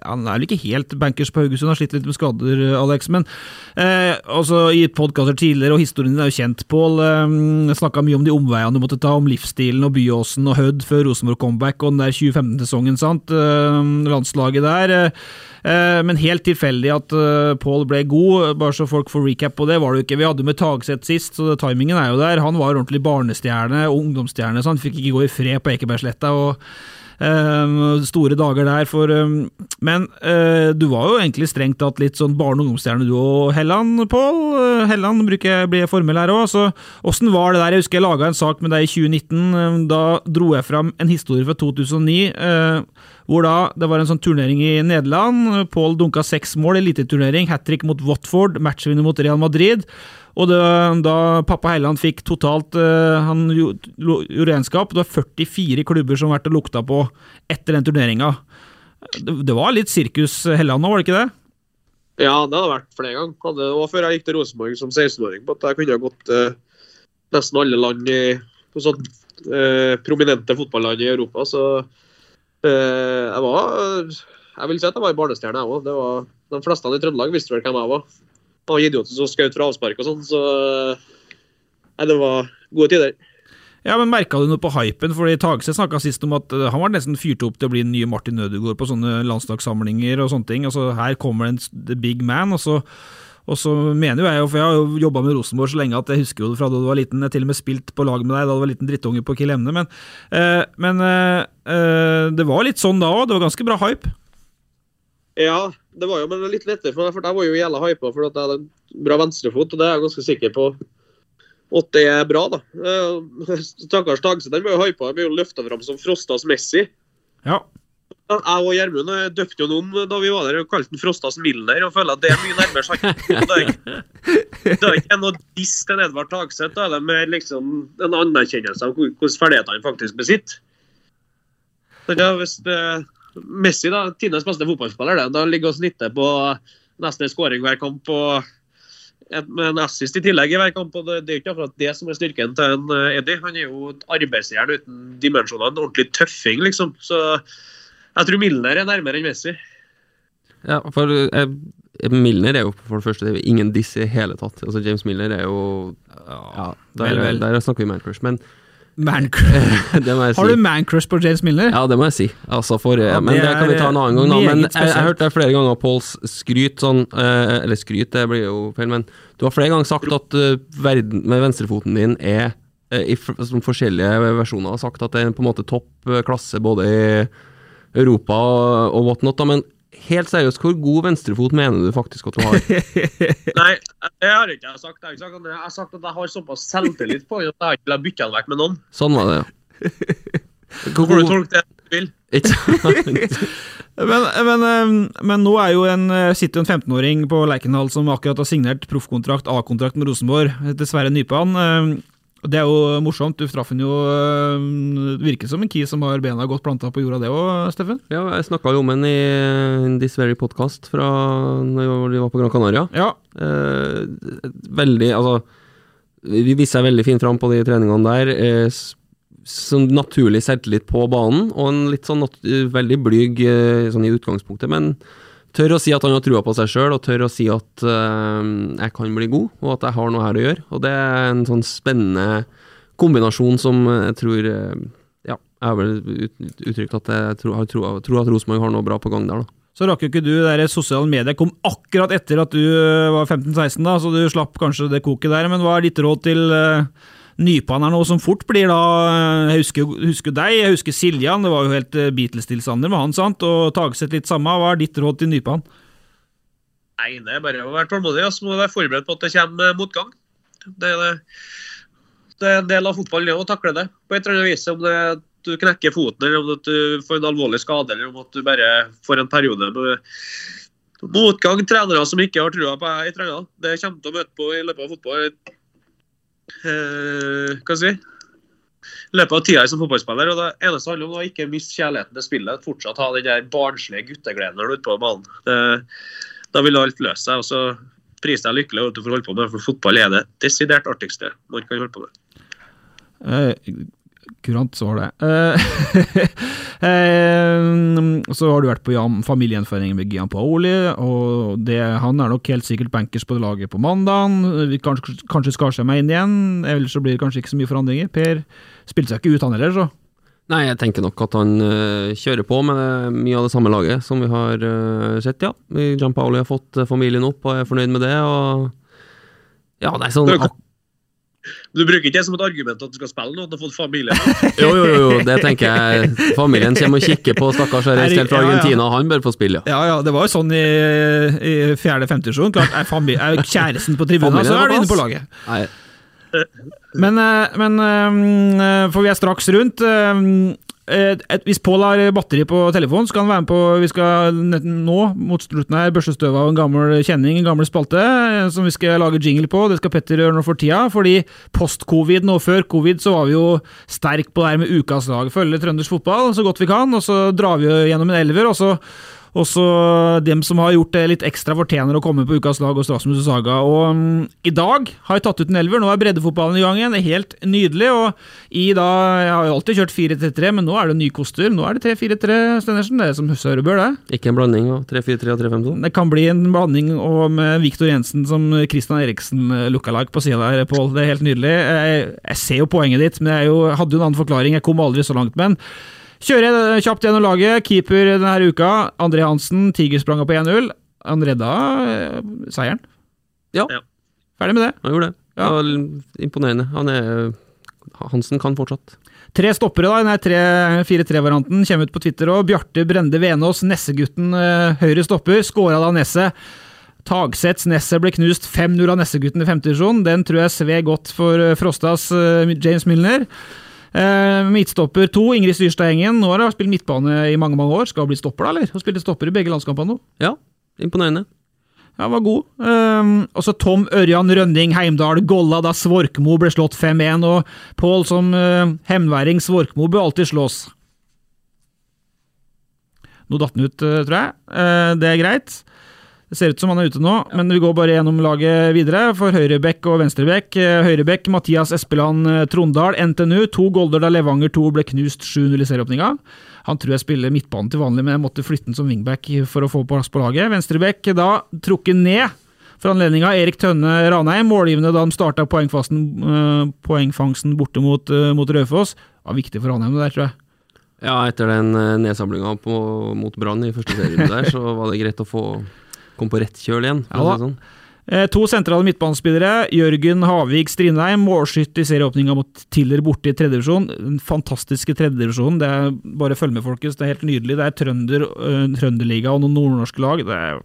Han er vel ikke helt bankers på Haugesund, har slitt litt med skader, Alex. Men eh, også i podkaster tidligere, og historien din er jo kjent, Pål. Eh, Snakka mye om de omveiene du måtte ta, om livsstilen og Byåsen og Hødd før Rosenborg comeback og den der 2015-sesongen, sant. Eh, landslaget der. Eh, Eh, Men helt tilfeldig at uh, Paul ble god, bare så folk får recap på det, var det jo ikke. Vi hadde med Tagseth sist, så timingen er jo der. Han var ordentlig barnestjerne og ungdomsstjerne, så han fikk ikke gå i fred på Ekebergsletta. og eh, store dager der, for eh, Men eh, du var jo egentlig strengt tatt litt sånn barne- og ungdomsstjerne du og Helland, Pål. Eh, Helland bruker jeg bli formell her òg, så åssen var det der? Jeg husker jeg laga en sak med deg i 2019. eh, Da dro jeg fram en historie fra 2009. eh, hvor da det var en sånn turnering i Nederland. Paul dunka seks mål, eliteturnering, hat trick mot Watford, matchvinner mot Real Madrid. Og det, da pappa Helland fikk totalt uh, Han gjorde regnskap, det var 44 klubber som har vært og lukta på etter den turneringa. Det, det var litt sirkus Helland nå, var det ikke det? Ja, det hadde vært flere ganger. Hadde, var før jeg gikk til Rosenborg som 16-åring. på at Jeg kunne ha gått eh, nesten alle land i på sånn eh, prominente fotballand i Europa. Så eh, jeg var Jeg vil si at jeg var en barnestjerne, jeg òg. De fleste i Trøndelag visste vel hvem jeg var. Jeg var idioten som skjøt fra avspark og sånn, så Nei, det var gode tider. Ja, men Merka du noe på hypen? Fordi Tagseth snakka sist om at uh, han var nesten fyrt opp til å bli den nye Martin Ødegaard på sånne landslagssamlinger og sånne ting. Altså, Her kommer en big man. og så og så mener jo jeg, for jeg har jo jobba med Rosenborg så lenge at jeg husker jo det fra da du var liten. Jeg til og med spilt på lag med deg da du var liten drittunge på Kill Emne. Men, eh, men eh, eh, det var litt sånn da òg. Det var ganske bra hype. Ja, det var jo men litt lettere for meg, for jeg var jo jævla hypa for at jeg hadde en bra venstrefot, og det er jeg ganske sikker på at det er bra, da. Eh, Stakkars Tagseth den ble jo hypa, ble jo løfta fram som Frostas Messi. Ja. Jeg og Gjermund eh, døpte jo noen da vi var der og kalte den Frostas Milner, og føler at det er mye nærmere sant. Det er ikke, noe diss til Edvard Tagseth, da er det mer liksom en anerkjennelse av hvordan hvilke ferdigheter han faktisk besitter. Så ja, hvis det, Messi, da, tidenes beste fotballspiller, da ligger vi snittet på nesten en skåring hver kamp og med en assist i tillegg i hver kamp. og Det, det er ikke akkurat det som er styrken til en eh, Eddie. Han er jo et arbeidsjern uten dimensjoner. En ordentlig tøffing, liksom. Så jeg tror Milner er nærmere enn Messi. Ja, for eh, Milner er jo for det første det er jo ingen diss i hele tatt. Altså James Milner er jo Ja, der, vel, vel. der snakker vi mancrush, men Det si. Har du mancrush på James Milner? Ja, det må jeg si. Altså for, Ja, men det det kan vi ta en annen gang. Da. Men jeg, har hørt deg flere ganger Pauls skryt sånn eh, Eller skryt, det blir jo feil, men du har flere ganger sagt at uh, verden med venstrefoten din er eh, i som forskjellige versjoner har sagt at det er på en måte topp eh, klasse både i Europa og, og whatnot, da, men helt seriøst, hvor god venstrefot mener du faktisk at du har? Nei, det har ikke jeg sagt. Jeg har, sagt jeg har sagt at jeg har såpass selvtillit på at jeg ikke vil bytte den vekk med noen. Sånn var det, ja. Hvor får du tolke det du vil. Men, men, eh, men nå er jo en, eh, sitter jo en 15-åring på Lerkendal som akkurat har signert proffkontrakt, A-kontrakt med Rosenborg, dessverre Nypan. Eh, og Det er jo morsomt. Du traff han jo eh, Det virker som en key som har bena godt planta på jorda, det òg, Steffen? Ja, jeg snakka jo om den i This Very Podcast fra når vi var på Gran Canaria. Ja. Eh, veldig Altså, vi viste seg veldig fint fram på de treningene der. Eh, s- som naturlig selvtillit på banen, og en litt sånn eh, veldig blyg eh, sånn i utgangspunktet, men tør å si at han har trua på seg sjøl, og tør å si at uh, jeg kan bli god, og at jeg har noe her å gjøre. Og det er en sånn spennende kombinasjon som jeg tror uh, Ja, jeg har vel uttrykt at jeg tror, troa- tror at Rosenborg har noe bra på gang der, da. Så rakk jo ikke du der sosiale medier kom akkurat etter at du eh, var 15-16, da, så du slapp kanskje det koket der. Men hva er ditt råd til uh, Nypan her nå, som fort blir da eh, Jeg husker, husker deg, jeg husker Siljan, det var jo helt uh, Beatles-tilstander med han, sant? Og Tagseth litt samme. Hva er ditt råd til Nypan? Nei, det er bare å være tålmodig og så må du være forberedt på at det kommer motgang. Det er, det, det er en del av fotballen ja, å takle det på et eller annet vis. Om det er at du knekker foten, eller om at du får en alvorlig skade, eller om at du bare får en periode med motgang. Trenere som ikke har trua på ei trener. Det kommer til å møte på i løpet av fotball. Eh, hva skal jeg si? løpet av tida som fotballspiller. og Det eneste handler om å ikke miste kjærligheten til spillet. Fortsatt ha den der barnslige guttegleden når du er ute på banen. Det, da vil alt løse seg. og så priser jeg lykkelig at du får holde på med det, for fotball er det desidert artigste man kan holde på med. Kurant svar, det. Eh, eh, så har du vært på Jan, familiegjenforening med Gian Paoli, og det, han er nok helt sikkert bankers på det laget på mandagen. Kanskje, kanskje skar seg meg inn igjen, ellers så blir det kanskje ikke så mye forandringer. Per spilte seg ikke ut, han heller, så. Nei, jeg tenker nok at han uh, kjører på med mye av det samme laget som vi har uh, sett, ja. Gian Paoli har fått familien opp og er fornøyd med det, og Ja, det er sånn Men Du bruker ikke det som et argument at du skal spille nå, at du har fått familie? Jo, jo, jo, det tenker jeg. Familien kommer og kikker på stakkars har reist helt fra Ja, ja. Argentina, han bør få spille, ja. Ja ja, det var jo sånn i, i fjerde-femte divisjon. Klart, er, er kjæresten på tribunen, så er er du inne på laget. Nei, Men, eh, men eh, For vi er straks rundt. Eh, hvis Pål har batteri på telefonen, så kan han være med på Vi skal nå, mot slutten her, børste støv av en gammel kjenning, en gammel spalte, eh, som vi skal lage jingle på. Det skal Petter gjøre nå for tida. Fordi post-covid nå, før covid, så var vi jo sterk på det her med ukas lag. Følge trøndersk fotball så godt vi kan, og så drar vi jo gjennom en elver. og så og så dem som har gjort det litt ekstra fortjener å komme på ukas lag hos Rasmus og Saga. Og um, I dag har jeg tatt ut en elver. Nå er breddefotballen i gang igjen. Helt nydelig. og i da, Jeg har jo alltid kjørt 4-3-3, men nå er det ny koster. Nå er det 3-4-3, Stenersen. Det er som huset bør, det. ikke en blanding av 3-4-3 og 3-5-2. Det kan bli en blanding og med Viktor Jensen som Christian Eriksen eh, lookalike på sida der, Pål. Det er helt nydelig. Jeg, jeg ser jo poenget ditt, men jeg jo, hadde jo en annen forklaring. Jeg kom aldri så langt. Men kjører kjapt gjennom laget. Keeper denne uka, André Hansen. Tigerspranga på 1-0. Han redda eh, seieren. Ja, Ja. Ferdig med det. han gjorde det. Ja. Ja. Imponerende. Han er Hansen kan fortsatt. Tre stoppere da, i den 4-3-varianten. Kommer ut på Twitter òg. Bjarte Brende Venås, Nessegutten, eh, høyre stopper. Skåra da Nesset. Tagsets Nesset ble knust 5-0 av Nessegutten i femte divisjon. Den tror jeg sved godt for eh, Frostas eh, James Milner. Eh, midtstopper to, Ingrid Styrstad Engen. Nå har hun spilt midtbane i mange mange år. Skal hun bli stopper, da, eller? Hun spilte stopper i begge landskampene nå. Ja, imponerende. Ja, var god. Um, og så Tom Ørjan Rønning Heimdal golla da Svorkmo ble slått 5-1, og Pål som uh, hemværing Svorkmo bør alltid slås. Nå datt han ut, uh, tror jeg. Uh, det er greit. Det ser ut som han er ute nå, men vi går bare gjennom laget videre. For høyrebekk og venstrebekk. Uh, høyrebekk Mathias Espeland uh, Trondal, NTNU. To golder da Levanger 2 ble knust 7-0 i serieåpninga. Han tror jeg spiller midtbanen til vanlig, men jeg måtte flytte den som wingback for å få plass på laget. Venstrebekk da trukket ned for anledninga. Erik Tønne Ranheim, målgivende da de starta øh, poengfangsten borte mot, mot Raufoss. Var viktig for Ranheim, det der, tror jeg. Ja, etter den eh, nedsamlinga mot Brann i første serien der, så var det greit å få komme på rett kjøl igjen. Ja da. sånn. Eh, to sentrale midtbanespillere. Jørgen Havik Strindheim, målskytt i serieåpninga mot Tiller borte i tredjedivisjon. Den fantastiske tredjedivisjonen. Det bare følg med, folkens. Det er helt nydelig. Det er trønder, øh, Trønderliga og noen nordnorske lag. Det er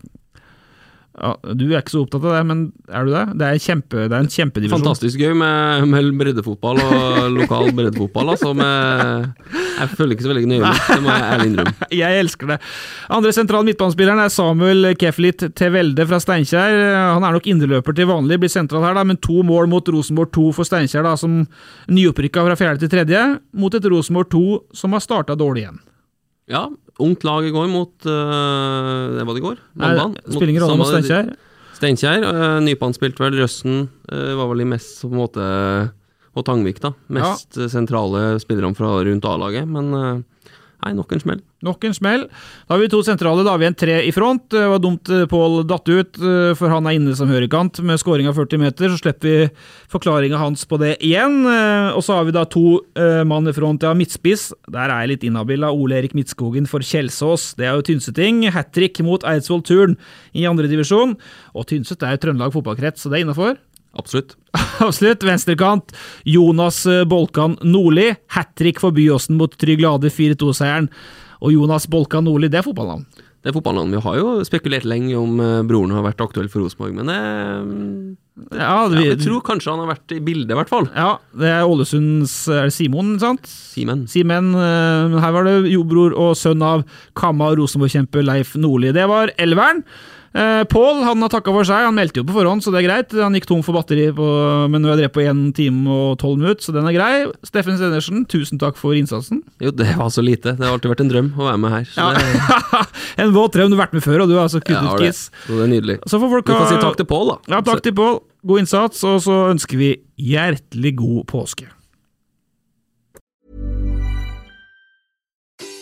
ja, Du er ikke så opptatt av det, men er du det? Det er, kjempe, det er en kjempedivisjon. Fantastisk gøy med, med breddefotball og lokal breddefotball. Altså med, jeg følger ikke så veldig nøye med, det må jeg ærlig innrømme. Jeg elsker det. Andre sentral midtbanespilleren er Samuel Keflit Tevelde fra Steinkjer. Han er nok indreløper til vanlig, blir sentral her, da, men to mål mot Rosenborg 2 for Steinkjer, da, som nyopprykka fra fjerde til tredje, mot et Rosenborg 2 som har starta dårlig igjen. Ja, ungt lag i går mot uh, Det var det i går? Mandag. Spiller ingen rolle mot Steinkjer. Steinkjer. Uh, Nypan spilte vel, Røsten Uh, var vel de mest på en måte Og Tangvik, da. Mest ja. sentrale spillerne fra rundt A-laget. Men nei, nok en smell. Nok en smell. Da har vi to sentrale, da har vi en tre i front. Det var dumt eh, Pål datt ut, eh, for han er inne som høyrekant med scoring av 40 meter. Så slipper vi forklaringa hans på det igjen. Eh, Og så har vi da to mann i front. Ja, midtspiss. Der er jeg litt inhabil. av Ole Erik Midtskogen for Kjelsås. Det er jo Tynseting. Hat trick mot Eidsvoll Turn i andredivisjon. Og Tynset er jo Trøndelag fotballkrets, så det er innafor. Absolutt. Absolutt. Venstrekant. Jonas eh, Bolkan Nordli. Hat trick for Byåsen mot Trygg Lade 4-2-seieren. Og Jonas Bolkan Nordli, det er fotballnavn. Det er fotballnavn. Vi har jo spekulert lenge om øh, broren har vært aktuell for Rosenborg, men det, Ja, Ja, vi, jeg tror kanskje han har vært i bildet, i hvert fall. ja, det er Ålesunds er det Simon, sant? Simen. Simen. eh, her var det jordbror og sønn av Kamma Rosenborg-kjempe Leif Nordli. Det var elveren. Eh, Pål han har takka for seg, han meldte jo på forhånd, så det er greit. Han gikk tom for batteri, på, men er jeg drept på 1 time og 12 minutter, så den er grei. Steffen Stenersen, tusen takk for innsatsen. Jo, det var så lite. Det har alltid vært en drøm å være med her. Så Ja. det, en våt drøm, du har vært med før, og du er altså kuttet ja, det. kiss. Så det er nydelig. Så får folk Du kan si takk til Pål, da. Ja, takk til Pål. God innsats, og så ønsker vi hjertelig god påske.